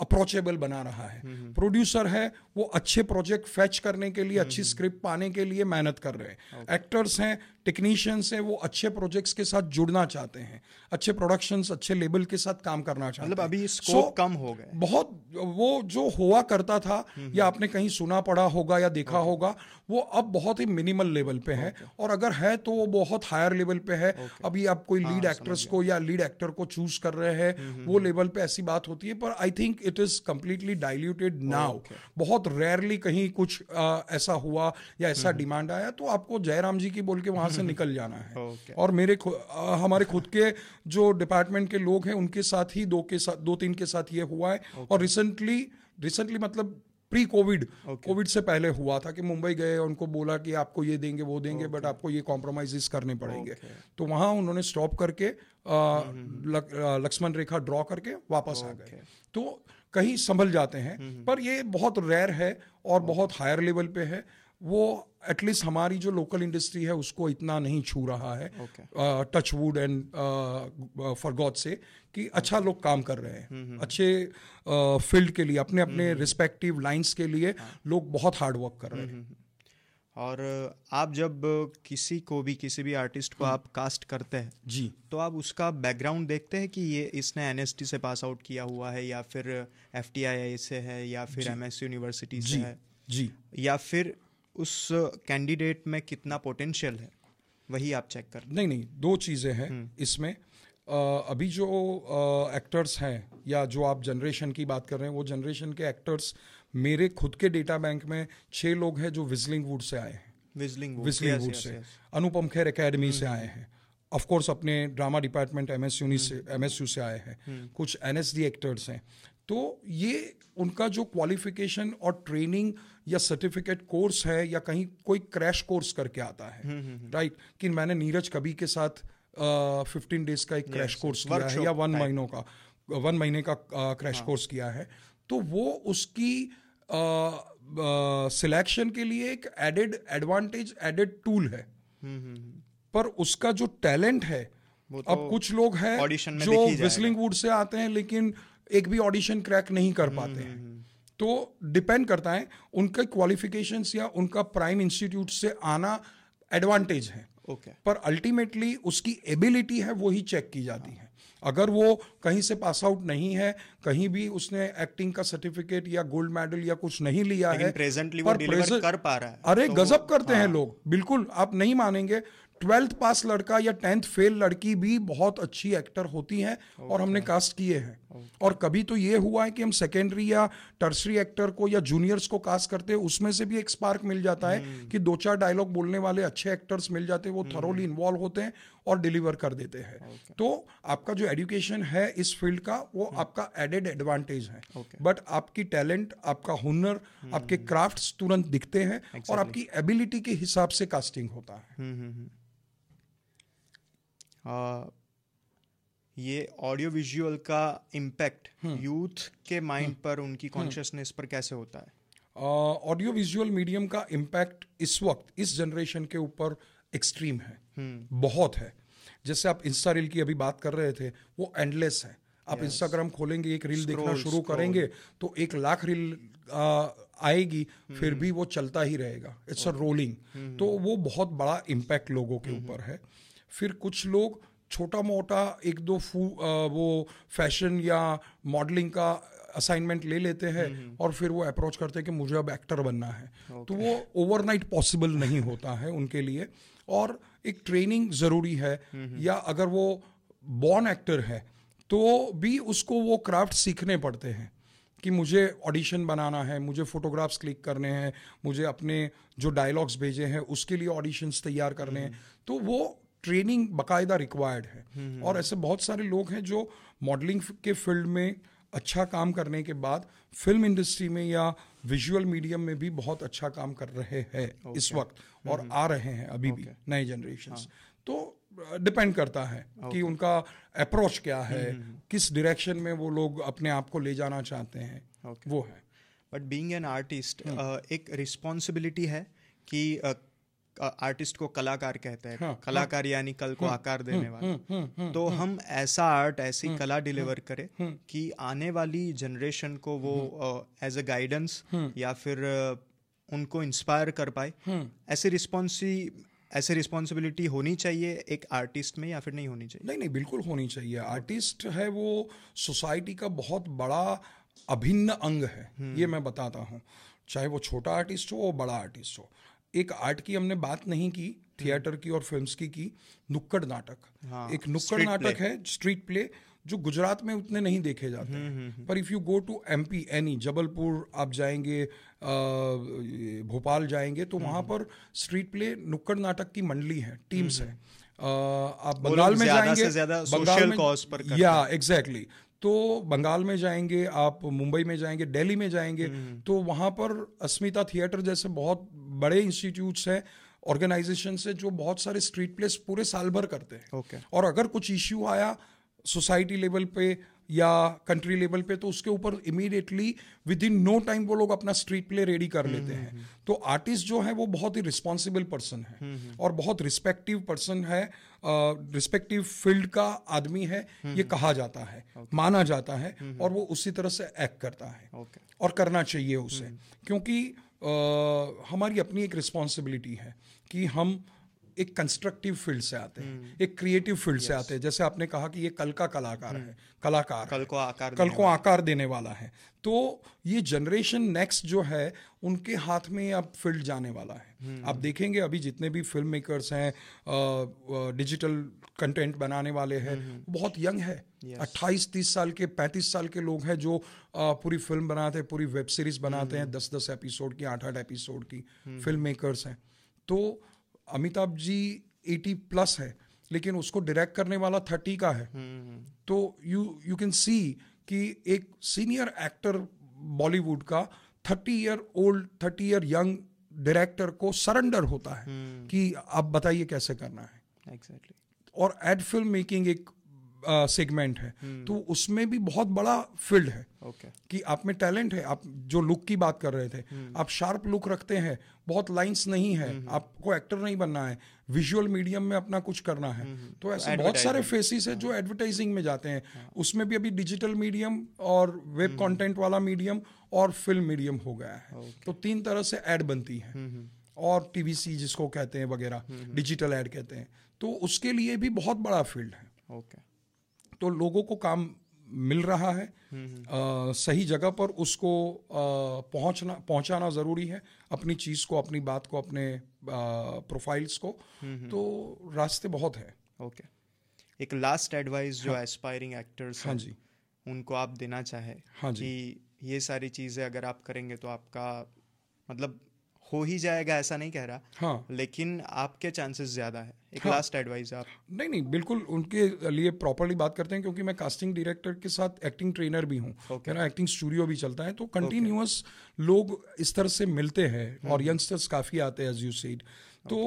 अप्रोचेबल uh, बना रहा है प्रोड्यूसर है वो अच्छे प्रोजेक्ट फैच करने के लिए अच्छी स्क्रिप्ट पाने के लिए मेहनत कर रहे हैं। एक्टर्स हैं टेक्नीशियंस हैं वो अच्छे प्रोजेक्ट्स के साथ जुड़ना चाहते हैं। अच्छे प्रोडक्शंस अच्छे लेबल के साथ काम करना चाहते हैं मतलब हैं। अभी So, स्कोप कम हो गए बहुत वो जो हुआ करता था या आपने कहीं सुना पड़ा होगा या देखा होगा वो अब बहुत ही मिनिमल लेवल पे है। और अगर है तो वो बहुत हायर लेवल पे है। अभी आप कोई लीड एक्ट्रेस को या लीड एक्टर को चूज़ कर रहे हैं वो लेवल पे ऐसी बात होती है पर I think it is completely diluted now बहुत रेयरली कहीं कुछ अ, ऐसा हुआ या ऐसा डिमांड आया तो आपको जयराम जी की बोल के वहाँ से निकल जाना है। Okay. और मेरे अ, हमारे खुद के जो डिपार्टमेंट के लोग हैं उनके साथ ही दो के साथ दो तीन के साथ ये हुआ है। Okay. और रिसेंटली रिसेंटली मतलब प्री कोविड कोविड से पहले हुआ था कि मुंबई गए उनको बोला कि आपको ये देंगे वो देंगे बट आपको ये कॉम्प्रोमाइजेस करने पड़ेंगे। तो वहाँ उन्होंने स्टॉप करके अ, लक्ष्मण रेखा ड्रॉ करके वापस आ गए। तो कहीं संभल जाते हैं। पर ये बहुत रेयर है और बहुत हायर लेवल पे है। वो एटलीस्ट हमारी जो लोकल इंडस्ट्री है उसको इतना नहीं छू रहा है। Touch wood and for God से कि अच्छा लोग काम कर रहे हैं। अच्छे फ़ील्ड uh, के लिए अपने अपने रिस्पेक्टिव लाइंस के लिए लोग बहुत हार्ड वर्क कर रहे हैं। और आप जब किसी को भी किसी भी आर्टिस्ट को आप कास्ट करते हैं जी। तो आप उसका बैकग्राउंड देखते हैं कि ये इसने एनएसटी से पास आउट किया हुआ है या फिर एफ़ से है या फिर एम यूनिवर्सिटी से है? जी। या फिर उस कैंडिडेट में कितना पोटेंशियल है? वही आप चेक कर नहीं नहीं दो चीज़ें हैं इसमें। अ, अभी जो एक्टर्स हैं या जो आप जनरेशन की बात कर रहे हैं वो जनरेशन के एक्टर्स मेरे खुद के डेटा बैंक में छः लोग हैं जो विजलिंग वुड से आए हैं। विजलिंग विजलिंग would say. Anupam Kher academy से आए हैं। ऑफ़ कोर्स अपने ड्रामा डिपार्टमेंट एम एस से एम एस से आए हैं। कुछ एन एस डी एक्टर्स हैं। तो ये उनका जो क्वालिफिकेशन और ट्रेनिंग या सर्टिफिकेट कोर्स है या कहीं कोई क्रैश कोर्स करके आता है। राइट कि मैंने नीरज कबी के साथ फिफ्टीन डेज़ का एक क्रैश कोर्स किया है या वन महीनों का वन महीने का क्रैश कोर्स किया है। तो वो उसकी सिलेक्शन के लिए एक एडेड एडवांटेज एडेड टूल है। पर उसका जो टैलेंट है वो अब तो कुछ लोग हैं जो विस्लिंग वुड से आते हैं लेकिन एक भी ऑडिशन क्रैक नहीं कर पाते हैं। तो डिपेंड करता है उनके क्वालिफिकेशंस या उनका प्राइम इंस्टीट्यूट से आना एडवांटेज है। ओके पर अल्टीमेटली उसकी एबिलिटी है वो ही चेक की जाती है। अगर वो कहीं से पास आउट नहीं है कहीं भी उसने एक्टिंग का सर्टिफिकेट या गोल्ड मेडल या कुछ नहीं लिया है प्रेजेंटली वो पर डिलीवर कर पा रहा है। अरे तो गजब करते हाँ। हैं लोग। बिल्कुल आप नहीं मानेंगे। ट्वेल्थ पास लड़का या टेंथ फेल लड़की भी बहुत अच्छी एक्टर होती है और हमने कास्ट किए हैं। और कभी तो ये हुआ है कि हम सेकेंडरी या टर्सरी एक्टर को या जूनियर्स को कास्ट करते हैं उसमें से भी एक स्पार्क मिल जाता है हम्म। कि दो चार डायलॉग बोलने वाले अच्छे एक्टर्स मिल जाते हैं वो थरोली इन्वॉल्व होते हैं। और डिलीवर कर देते हैं okay. तो आपका जो एजुकेशन है इस फ़ील्ड का वो हम्म। आपका एडेड एडवांटेज है Okay. बट आपकी टैलेंट आपका हुनर hmm. आपके क्राफ्ट्स तुरंत दिखते हैं exactly. और आपकी एबिलिटी के हिसाब से कास्टिंग होता है हम्म, हम्म, हम्म। ये ऑडियो विजुअल का इम्पैक्ट यूथ के माइंड पर उनकी कॉन्शियसनेस पर कैसे होता है ऑडियो विजुअल मीडियम का इम्पैक्ट इस वक्त इस जनरेशन के ऊपर एक्सट्रीम है। बहुत है। जैसे आप इंस्टा रील की अभी बात कर रहे थे वो एंडलेस है। आप इंस्टाग्राम खोलेंगे एक रील देखना शुरू scroll. करेंगे तो एक लाख रील आ, आएगी फिर भी वो चलता ही रहेगा। इट्स अ रोलिंग तो वो बहुत बड़ा इम्पैक्ट लोगों के ऊपर hmm. है। फिर कुछ लोग छोटा मोटा एक दो फू आ, वो फ़ैशन या मॉडलिंग का असाइनमेंट ले लेते हैं और फिर वो अप्रोच करते हैं कि मुझे अब एक्टर बनना है। okay. तो वो ओवरनाइट पॉसिबल नहीं होता है उनके लिए और एक ट्रेनिंग ज़रूरी है या अगर वो बॉर्न एक्टर है तो भी उसको वो क्राफ्ट सीखने पड़ते हैं कि मुझे ऑडिशन बनाना है मुझे फोटोग्राफ्स क्लिक करने हैं मुझे अपने जो डायलॉग्स भेजे हैं उसके लिए ऑडिशंस तैयार करने हैं। तो वो ट्रेनिंग बाकायदा रिक्वायर्ड है। और ऐसे बहुत सारे लोग हैं जो मॉडलिंग के फ़ील्ड में अच्छा काम करने के बाद फ़िल्म इंडस्ट्री में या विजुअल मीडियम में भी बहुत अच्छा काम कर रहे हैं okay. इस वक्त और आ रहे हैं अभी okay. भी नए जनरेशन हाँ. तो डिपेंड करता है okay. कि उनका अप्रोच क्या है किस डायरेक्शन में वो लोग अपने आप को ले जाना चाहते हैं Okay. वो है बट बींग एन आर्टिस्ट एक रिस्पॉन्सिबिलिटी है कि आर्टिस्ट को कलाकार कहते हैं। हाँ, कलाकार हाँ, यानी कल को हाँ, आकार देने वाला। तो हम ऐसा आर्ट ऐसी कला डिलीवर करें कि आने वाली जनरेशन को वो एज अ गाइडेंस या फिर उनको इंस्पायर कर पाए। ऐसे रिस्पॉन्सी ऐसे रिस्पॉन्सिबिलिटी होनी चाहिए एक आर्टिस्ट में या फिर नहीं होनी चाहिए? नहीं नहीं बिल्कुल होनी चाहिए। आर्टिस्ट है वो सोसाइटी का बहुत बड़ा अभिन्न अंग है। ये मैं बताता हूँ। चाहे वो छोटा आर्टिस्ट हो वो बड़ा आर्टिस्ट हो। एक आर्ट की हमने बात नहीं की थिएटर की और फिल्म्स की की नुक्कड़ नाटक। हाँ, एक नुक्कड़ नाटक है स्ट्रीट प्ले जो गुजरात में उतने नहीं देखे जाते। हुँ, हैं पर if you go to M P any Jabalpur आप जाएँगे भोपाल जाएँगे तो वहाँ पर स्ट्रीट प्ले नुक्कड़ नाटक की मंडली है टीम्स है। आप बंगाल में जाएँगे से ज़्यादा बंगाल में- पर या एग्जैक्टली तो बंगाल में जाएँगे आप मुंबई में जाएँगे दिल्ली में जाएँगे तो वहाँ पर अस्मिता थिएटर जैसे बहुत बड़े इंस्टीट्यूट्स हैं ऑर्गेनाइजेशन से जो बहुत सारे स्ट्रीट प्लेस पूरे साल भर करते हैं। ओके। और अगर कुछ इश्यू आया सोसाइटी लेवल पे या कंट्री लेवल पे तो उसके ऊपर immediately within no time वो लोग अपना स्ट्रीट प्ले रेडी कर लेते हैं। तो आर्टिस्ट जो है वो बहुत ही रिस्पॉन्सिबल पर्सन है और बहुत रिस्पेक्टिव पर्सन है रिस्पेक्टिव फ़ील्ड का आदमी है ये कहा जाता है माना जाता है और वो उसी तरह से एक्ट करता है और करना चाहिए उसे। क्योंकि हमारी अपनी एक रिस्पॉन्सिबिलिटी है कि हम एक कंस्ट्रक्टिव फ़ील्ड से आते हैं एक क्रिएटिव फ़ील्ड से आते हैं। जैसे आपने कहा कि ये कल का कलाकार है कलाकार कल को आकार कल को आकार देने वाला है। तो ये जनरेशन नेक्स्ट जो है उनके हाथ में अब फ़ील्ड जाने वाला है। आप देखेंगे अभी जितने भी फ़िल्म मेकर्स हैं डिजिटल कंटेंट बनाने वाले हैं बहुत यंग है। अट्ठाईस तीस साल के पैंतीस साल के लोग हैं जो अ, पूरी फ़िल्म बनाते हैं पूरी वेब सीरीज़ बनाते हैं दस दस एपिसोड की आठ आठ एपिसोड की फ़िल्म मेकर्स हैं। तो अमिताभ जी एटी प्लस है लेकिन उसको डायरेक्ट करने वाला थर्टी का है। तो यू यू कैन सी कि एक सीनियर एक्टर बॉलीवुड का thirty year old thirty year young director को सरेंडर होता है कि आप बताइए कैसे करना है। Exactly exactly. और एड फ़िल्म मेकिंग एक सेगमेंट है। तो उसमें भी बहुत बड़ा फ़ील्ड है ओके कि आप में टैलेंट है आप जो लुक की बात कर रहे थे आप शार्प लुक रखते हैं बहुत लाइंस नहीं है आपको एक्टर नहीं बनना है विजुअल मीडियम में अपना कुछ करना है। तो ऐसे बहुत सारे फेसिस है जो एडवर्टाइजिंग में जाते हैं। उसमें भी अभी डिजिटल मीडियम और वेब कंटेंट वाला मीडियम और फ़िल्म मीडियम हो गया है। तो तीन तरह से एड बनती है। और टीवीसी जिसको कहते हैं वगैरह डिजिटल एड कहते हैं। तो उसके लिए भी बहुत बड़ा फ़ील्ड है। ओके तो लोगों को काम मिल रहा है। आ, सही जगह पर उसको आ, पहुँचना पहुंचाना ज़रूरी है। अपनी चीज़ को अपनी बात को अपने प्रोफाइल्स को। तो रास्ते बहुत है। ओके। एक लास्ट एडवाइस जो एस्पायरिंग एक्टर्स हाँ जी। उनको आप देना चाहे हाँ जी। कि ये सारी चीज़ें अगर आप करेंगे तो आपका मतलब हो ही जाएगा ऐसा नहीं कह रहा। हाँ। लेकिन आपके चांसेस ज़्यादा है। एक हाँ। लास्ट एडवाइस आप। नहीं नहीं बिल्कुल उनके लिए प्रॉपरली बात करते हैं क्योंकि मैं कास्टिंग डायरेक्टर के साथ एक्टिंग ट्रेनर भी हूँ। Okay. मेरा एक्टिंग स्टूडियो भी चलता है। तो कंटिन्यूअस लोग इस तरह से मिलते हैं और यंगस्टर्स काफ़ी आते हैं एज यू सीड तो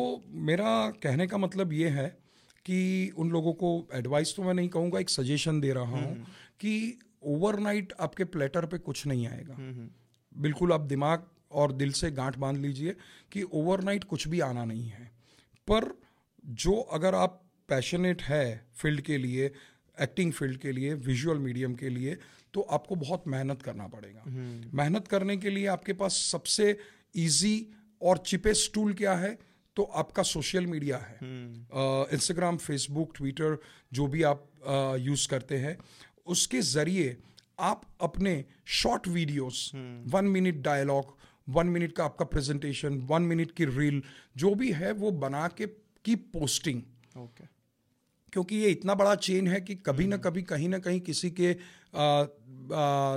मेरा कहने का मतलब ये है कि उन लोगों को एडवाइस तो मैं नहीं कहूँगा एक सजेशन दे रहा हूँ कि ओवरनाइट आपके प्लेटर पे कुछ नहीं आएगा। बिल्कुल आप दिमाग और दिल से गांठ बाँध लीजिए कि ओवरनाइट कुछ भी आना नहीं है। पर जो अगर आप पैशनेट है फ़ील्ड के लिए एक्टिंग फ़ील्ड के लिए विजुअल मीडियम के लिए तो आपको बहुत मेहनत करना पड़ेगा। मेहनत करने के लिए आपके पास सबसे इजी और चिपेस्ट टूल क्या है? तो आपका सोशल मीडिया है। इंस्टाग्राम फेसबुक ट्विटर जो भी आप यूज़ करते हैं उसके ज़रिए आप अपने short videos one minute dialogue one minute का आपका प्रेजेंटेशन वन मिनट की रील जो भी है वो बना के की पोस्टिंग ओके क्योंकि ये इतना बड़ा चेन है कि कभी ना कभी कहीं ना कहीं किसी के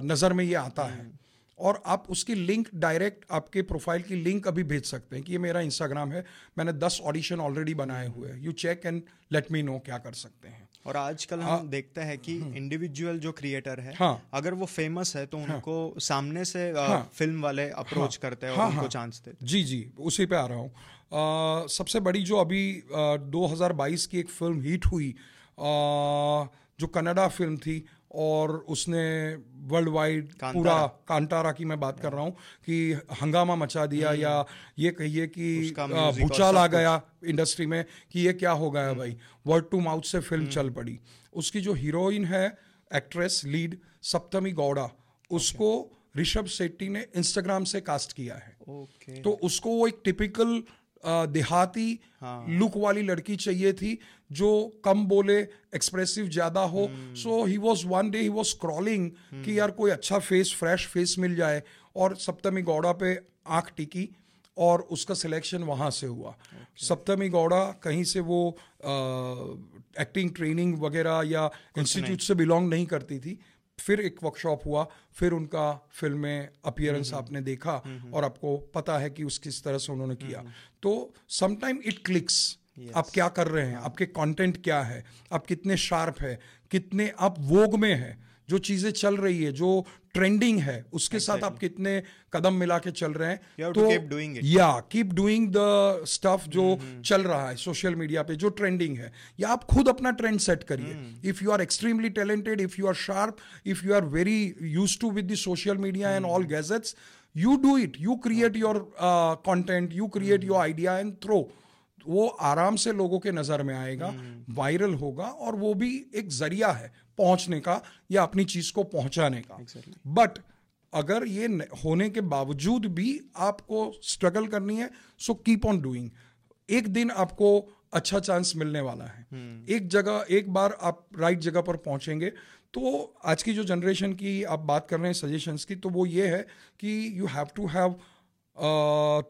नज़र में ये आता है। और आप उसकी लिंक डायरेक्ट आपके प्रोफ़ाइल की लिंक अभी भेज सकते हैं कि ये मेरा इंस्टाग्राम है मैंने दस ऑडिशन ऑलरेडी बनाए हुए हैं। You check and let me know क्या कर सकते हैं। और आजकल हम देखते हैं कि इंडिविजुअल जो क्रिएटर है हाँ। अगर वो फ़ेमस है तो उनको सामने से अ, फ़िल्म वाले अप्रोच हाँ, करते हैं और हाँ, उनको हाँ। चांस देते जी जी उसी पे आ रहा हूँ। सबसे बड़ी जो अभी अ, 2022 की एक फ़िल्म हिट हुई अ, जो कनाडा फ़िल्म थी और उसने वर्ल्ड वाइड कांतारा। पूरा कांटारा की मैं बात कर रहा हूँ कि हंगामा मचा दिया या ये कहिए कि भूचाल आ गया इंडस्ट्री में कि ये क्या हो गया भाई। वर्ड टू माउथ से फ़िल्म चल पड़ी। उसकी जो हीरोइन है एक्ट्रेस लीड सप्तमी गौड़ा उसको ऋषभ शेट्टी ने इंस्टाग्राम से कास्ट किया है। ओके तो उसको वो एक टिपिकल देहाती हाँ. लुक वाली लड़की चाहिए थी जो कम बोले एक्सप्रेसिव ज़्यादा हो। So he was one day he was crawling कि यार कोई अच्छा फेस फ्रेश फेस मिल जाए। और सप्तमी गौड़ा पे आँख टिकी और उसका सिलेक्शन वहाँ से हुआ। Okay. सप्तमी गौड़ा कहीं से वो एक्टिंग ट्रेनिंग वगैरह या इंस्टीट्यूट से बिलोंग नहीं करती थी। फिर एक वर्कशॉप हुआ फिर उनका फ़िल्म में अपियरेंस आपने देखा और आपको पता है कि उस किस तरह से उन्होंने किया। तो समटाइम इट क्लिक्स Yes. आप क्या कर रहे हैं? आपके कंटेंट क्या है? आप कितने शार्प है? कितने आप वोग में है? जो चीज़ें चल रही है जो ट्रेंडिंग है। उसके साथ आप कितने कदम मिला के चल रहे हैं it. या कीप डूइंग द स्टफ़ जो चल रहा है सोशल मीडिया पे जो ट्रेंडिंग है। या आप खुद अपना ट्रेंड सेट करिए। If you are extremely talented if you are sharp if you are very use to with the social media and all gadgets you do it you create your content you create your idea and throw वो आराम से लोगों के नज़र में आएगा viral होगा और वो भी एक ज़रिया है पहुँचने का या अपनी चीज़ को पहुँचाने का। बट अगर ये होने के बावजूद भी आपको स्ट्रगल करनी है सो कीप ऑन डूइंग एक दिन आपको अच्छा चांस मिलने वाला है। एक जगह एक बार आप राइट जगह पर पहुँचेंगे तो आज की जो जनरेशन की आप बात कर रहे हैं सजेशंस की तो वो ये है कि you have to have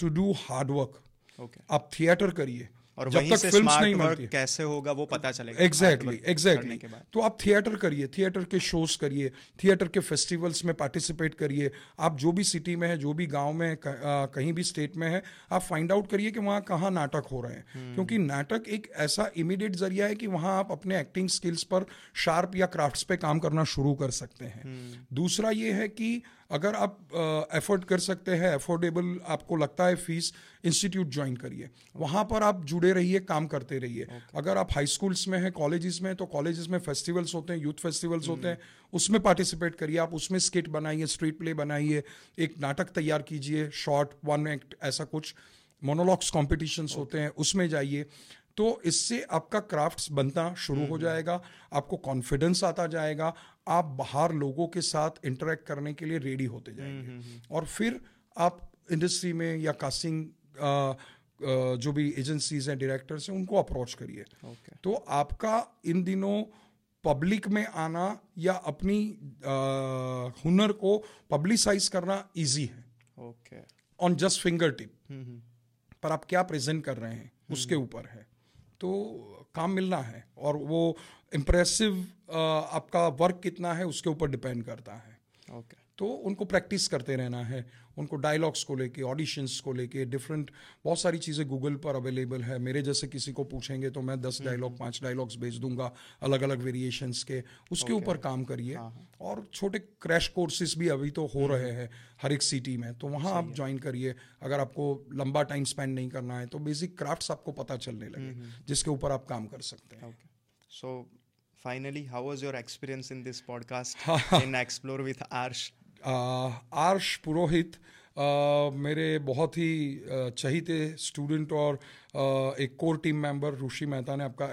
to do hard work okay आप थिएटर करिए। और जब तक से फिल्म्स नहीं मिलती कैसे होगा वो पता चलेगा एग्जैक्टली एग्जैक्टली तो आप थिएटर करिए थिएटर के शोज़ करिए थिएटर के फेस्टिवल्स में पार्टिसिपेट करिए। आप जो भी सिटी में है जो भी गाँव में आ, कहीं भी स्टेट में है आप फाइंड आउट करिए कि वहाँ कहाँ नाटक हो रहे हैं। क्योंकि नाटक एक ऐसा इमीडिएट ज़रिया है कि वहाँ आप अपने एक्टिंग स्किल्स पर शार्प या क्राफ्ट्स पे काम करना शुरू कर सकते हैं। दूसरा ये है कि अगर आप एफोर्ड कर सकते हैं एफोर्डेबल आपको लगता है फ़ीस इंस्टीट्यूट ज्वाइन करिए। वहाँ पर आप जुड़े रहिए काम करते रहिए। Okay. अगर आप हाई स्कूल्स में हैं कॉलेजेस में तो कॉलेजेस में फेस्टिवल्स होते हैं यूथ फेस्टिवल्स होते हैं। उसमें पार्टिसिपेट करिए। आप उसमें स्किट बनाइए स्ट्रीट प्ले बनाइए एक नाटक तैयार कीजिए शॉर्ट वन एक्ट ऐसा कुछ। Monologues competitions. होते हैं उसमें जाइए। तो इससे आपका क्राफ्ट्स बनना शुरू हो जाएगा आपको कॉन्फिडेंस आता जाएगा आप बाहर लोगों के साथ इंटरेक्ट करने के लिए रेडी होते जाएँगे। और फिर आप इंडस्ट्री में या कास्टिंग जो भी एजेंसीज हैं डायरेक्टर्स हैं उनको अप्रोच करिए। Okay. तो आपका इन दिनों पब्लिक में आना या अपनी आ, हुनर को पब्लिसाइज करना इजी है। Okay on just finger tip पर आप क्या प्रेजेंट कर रहे हैं उसके ऊपर है। तो काम मिलना है। और वो इम्प्रेसिव आपका वर्क कितना है उसके ऊपर डिपेंड करता है। Okay okay. तो उनको प्रैक्टिस करते रहना है उनको डायलॉग्स को लेके ऑडिशंस को लेके डिफरेंट बहुत सारी चीज़ें गूगल पर अवेलेबल है। मेरे जैसे किसी को पूछेंगे तो मैं दस डायलॉग हम्म, हम्म। पाँच डायलॉग्स भेज दूँगा अलग अलग वेरिएशंस के उसके ऊपर okay. काम करिए। हाँ, हाँ। और छोटे क्रैश कोर्सेज भी अभी तो हो रहे हम्म, हैं हर एक सिटी में। तो वहाँ आप ज्वाइन करिए। अगर आपको लंबा टाइम स्पेंड नहीं करना है तो बेसिक क्राफ्ट्स आपको पता चलने लगे जिसके ऊपर आप काम कर सकते हैं। सो finally how was your experience in this podcast in explore with arsh uh, Arsh Purohit मेरे बहुत ही uh, चहीते स्टूडेंट और uh, एक core team member Rishi Mehta ने आपका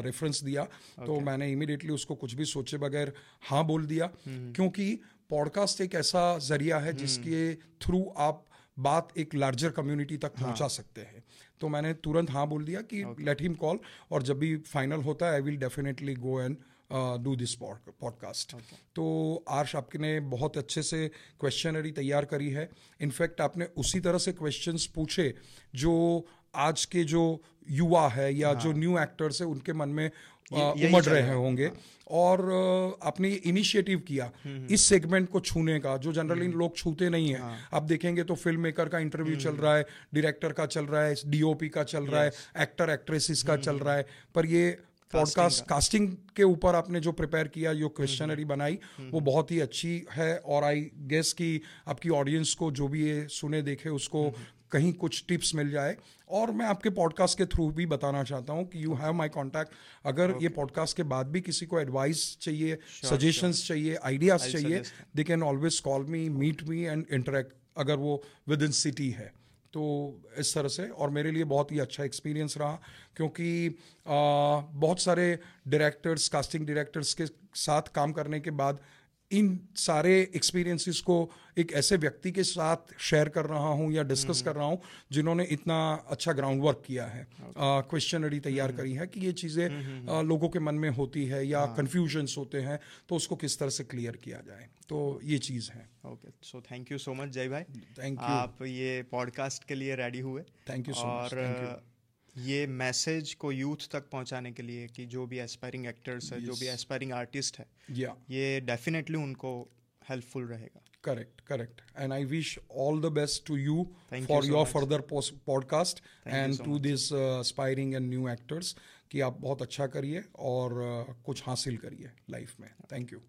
रेफरेंस दिया तो okay. तो मैंने इमीडिएटली उसको कुछ भी सोचे बगैर हाँ बोल दिया hmm. क्योंकि पॉडकास्ट एक ऐसा ज़रिया है hmm. जिसके थ्रू आप बात एक लार्जर कम्युनिटी तक पहुँचा हाँ. सकते हैं तो मैंने तुरंत हाँ बोल दिया कि लेट हिम कॉल और जब भी फाइनल होता है I will definitely go and do this podcast तो आर्श आपने बहुत अच्छे से क्वेश्चनरी तैयार करी है। इनफैक्ट आपने उसी तरह से क्वेश्चन पूछे जो आज के जो युवा है या हाँ. जो न्यू एक्टर्स है उनके मन में उमड़ रहे होंगे। हाँ. और आपने इनिशिएटिव किया हम्म, हम्म। इस सेगमेंट को छूने का जो जनरली हम्म। लोग छूते नहीं है। हाँ. आप देखेंगे तो फ़िल्म मेकर का इंटरव्यू चल रहा है डायरेक्टर का चल रहा है डीओपी का चल रहा है एक्टर एक्ट्रेसेस का चल रहा है। पर ये पॉडकास्ट कास्टिंग के ऊपर आपने जो प्रिपेयर किया जो क्वेश्चनरी बनाई वो बहुत ही अच्छी है। और आई गेस कि आपकी ऑडियंस को जो भी ये सुने देखे उसको कहीं कुछ टिप्स मिल जाए और मैं आपके पॉडकास्ट के थ्रू भी बताना चाहता हूँ कि यू हैव माई कॉन्टैक्ट अगर okay. ये पॉडकास्ट के बाद भी किसी को एडवाइस चाहिए सजेशंस sure. चाहिए आइडियाज़ चाहिए they can always call me meet me and interact अगर वो विद इन सिटी है तो इस तरह से और मेरे लिए बहुत ही अच्छा एक्सपीरियंस रहा क्योंकि आ, बहुत सारे डायरेक्टर्स कास्टिंग डायरेक्टर्स के साथ काम करने के बाद इन सारे एक्सपीरियंसेस को एक ऐसे व्यक्ति के साथ शेयर कर रहा हूँ या डिस्कस कर रहा हूँ जिन्होंने इतना अच्छा ग्राउंड वर्क किया है। क्वेश्चनरी तैयार करी है कि ये चीज़ें लोगों के मन में होती है या कन्फ्यूजन्स हाँ। होते हैं तो उसको किस तरह से क्लियर किया जाए? तो ये चीज़ है। Okay so thank you so much Jay भाई। थैंक यू आप ये पॉडकास्ट के लिए रेडी हुए। थैंक यू सो मच ये मैसेज को यूथ तक पहुँचाने के लिए कि जो भी एस्पायरिंग एक्टर्स है yes. जो भी एस्पायरिंग आर्टिस्ट है yeah. ये डेफिनेटली उनको हेल्पफुल रहेगा। Correct correct and I wish all the best to you for your further podcast and to this aspiring and new actors कि आप बहुत अच्छा करिए और uh, कुछ हासिल करिए लाइफ में। Thank you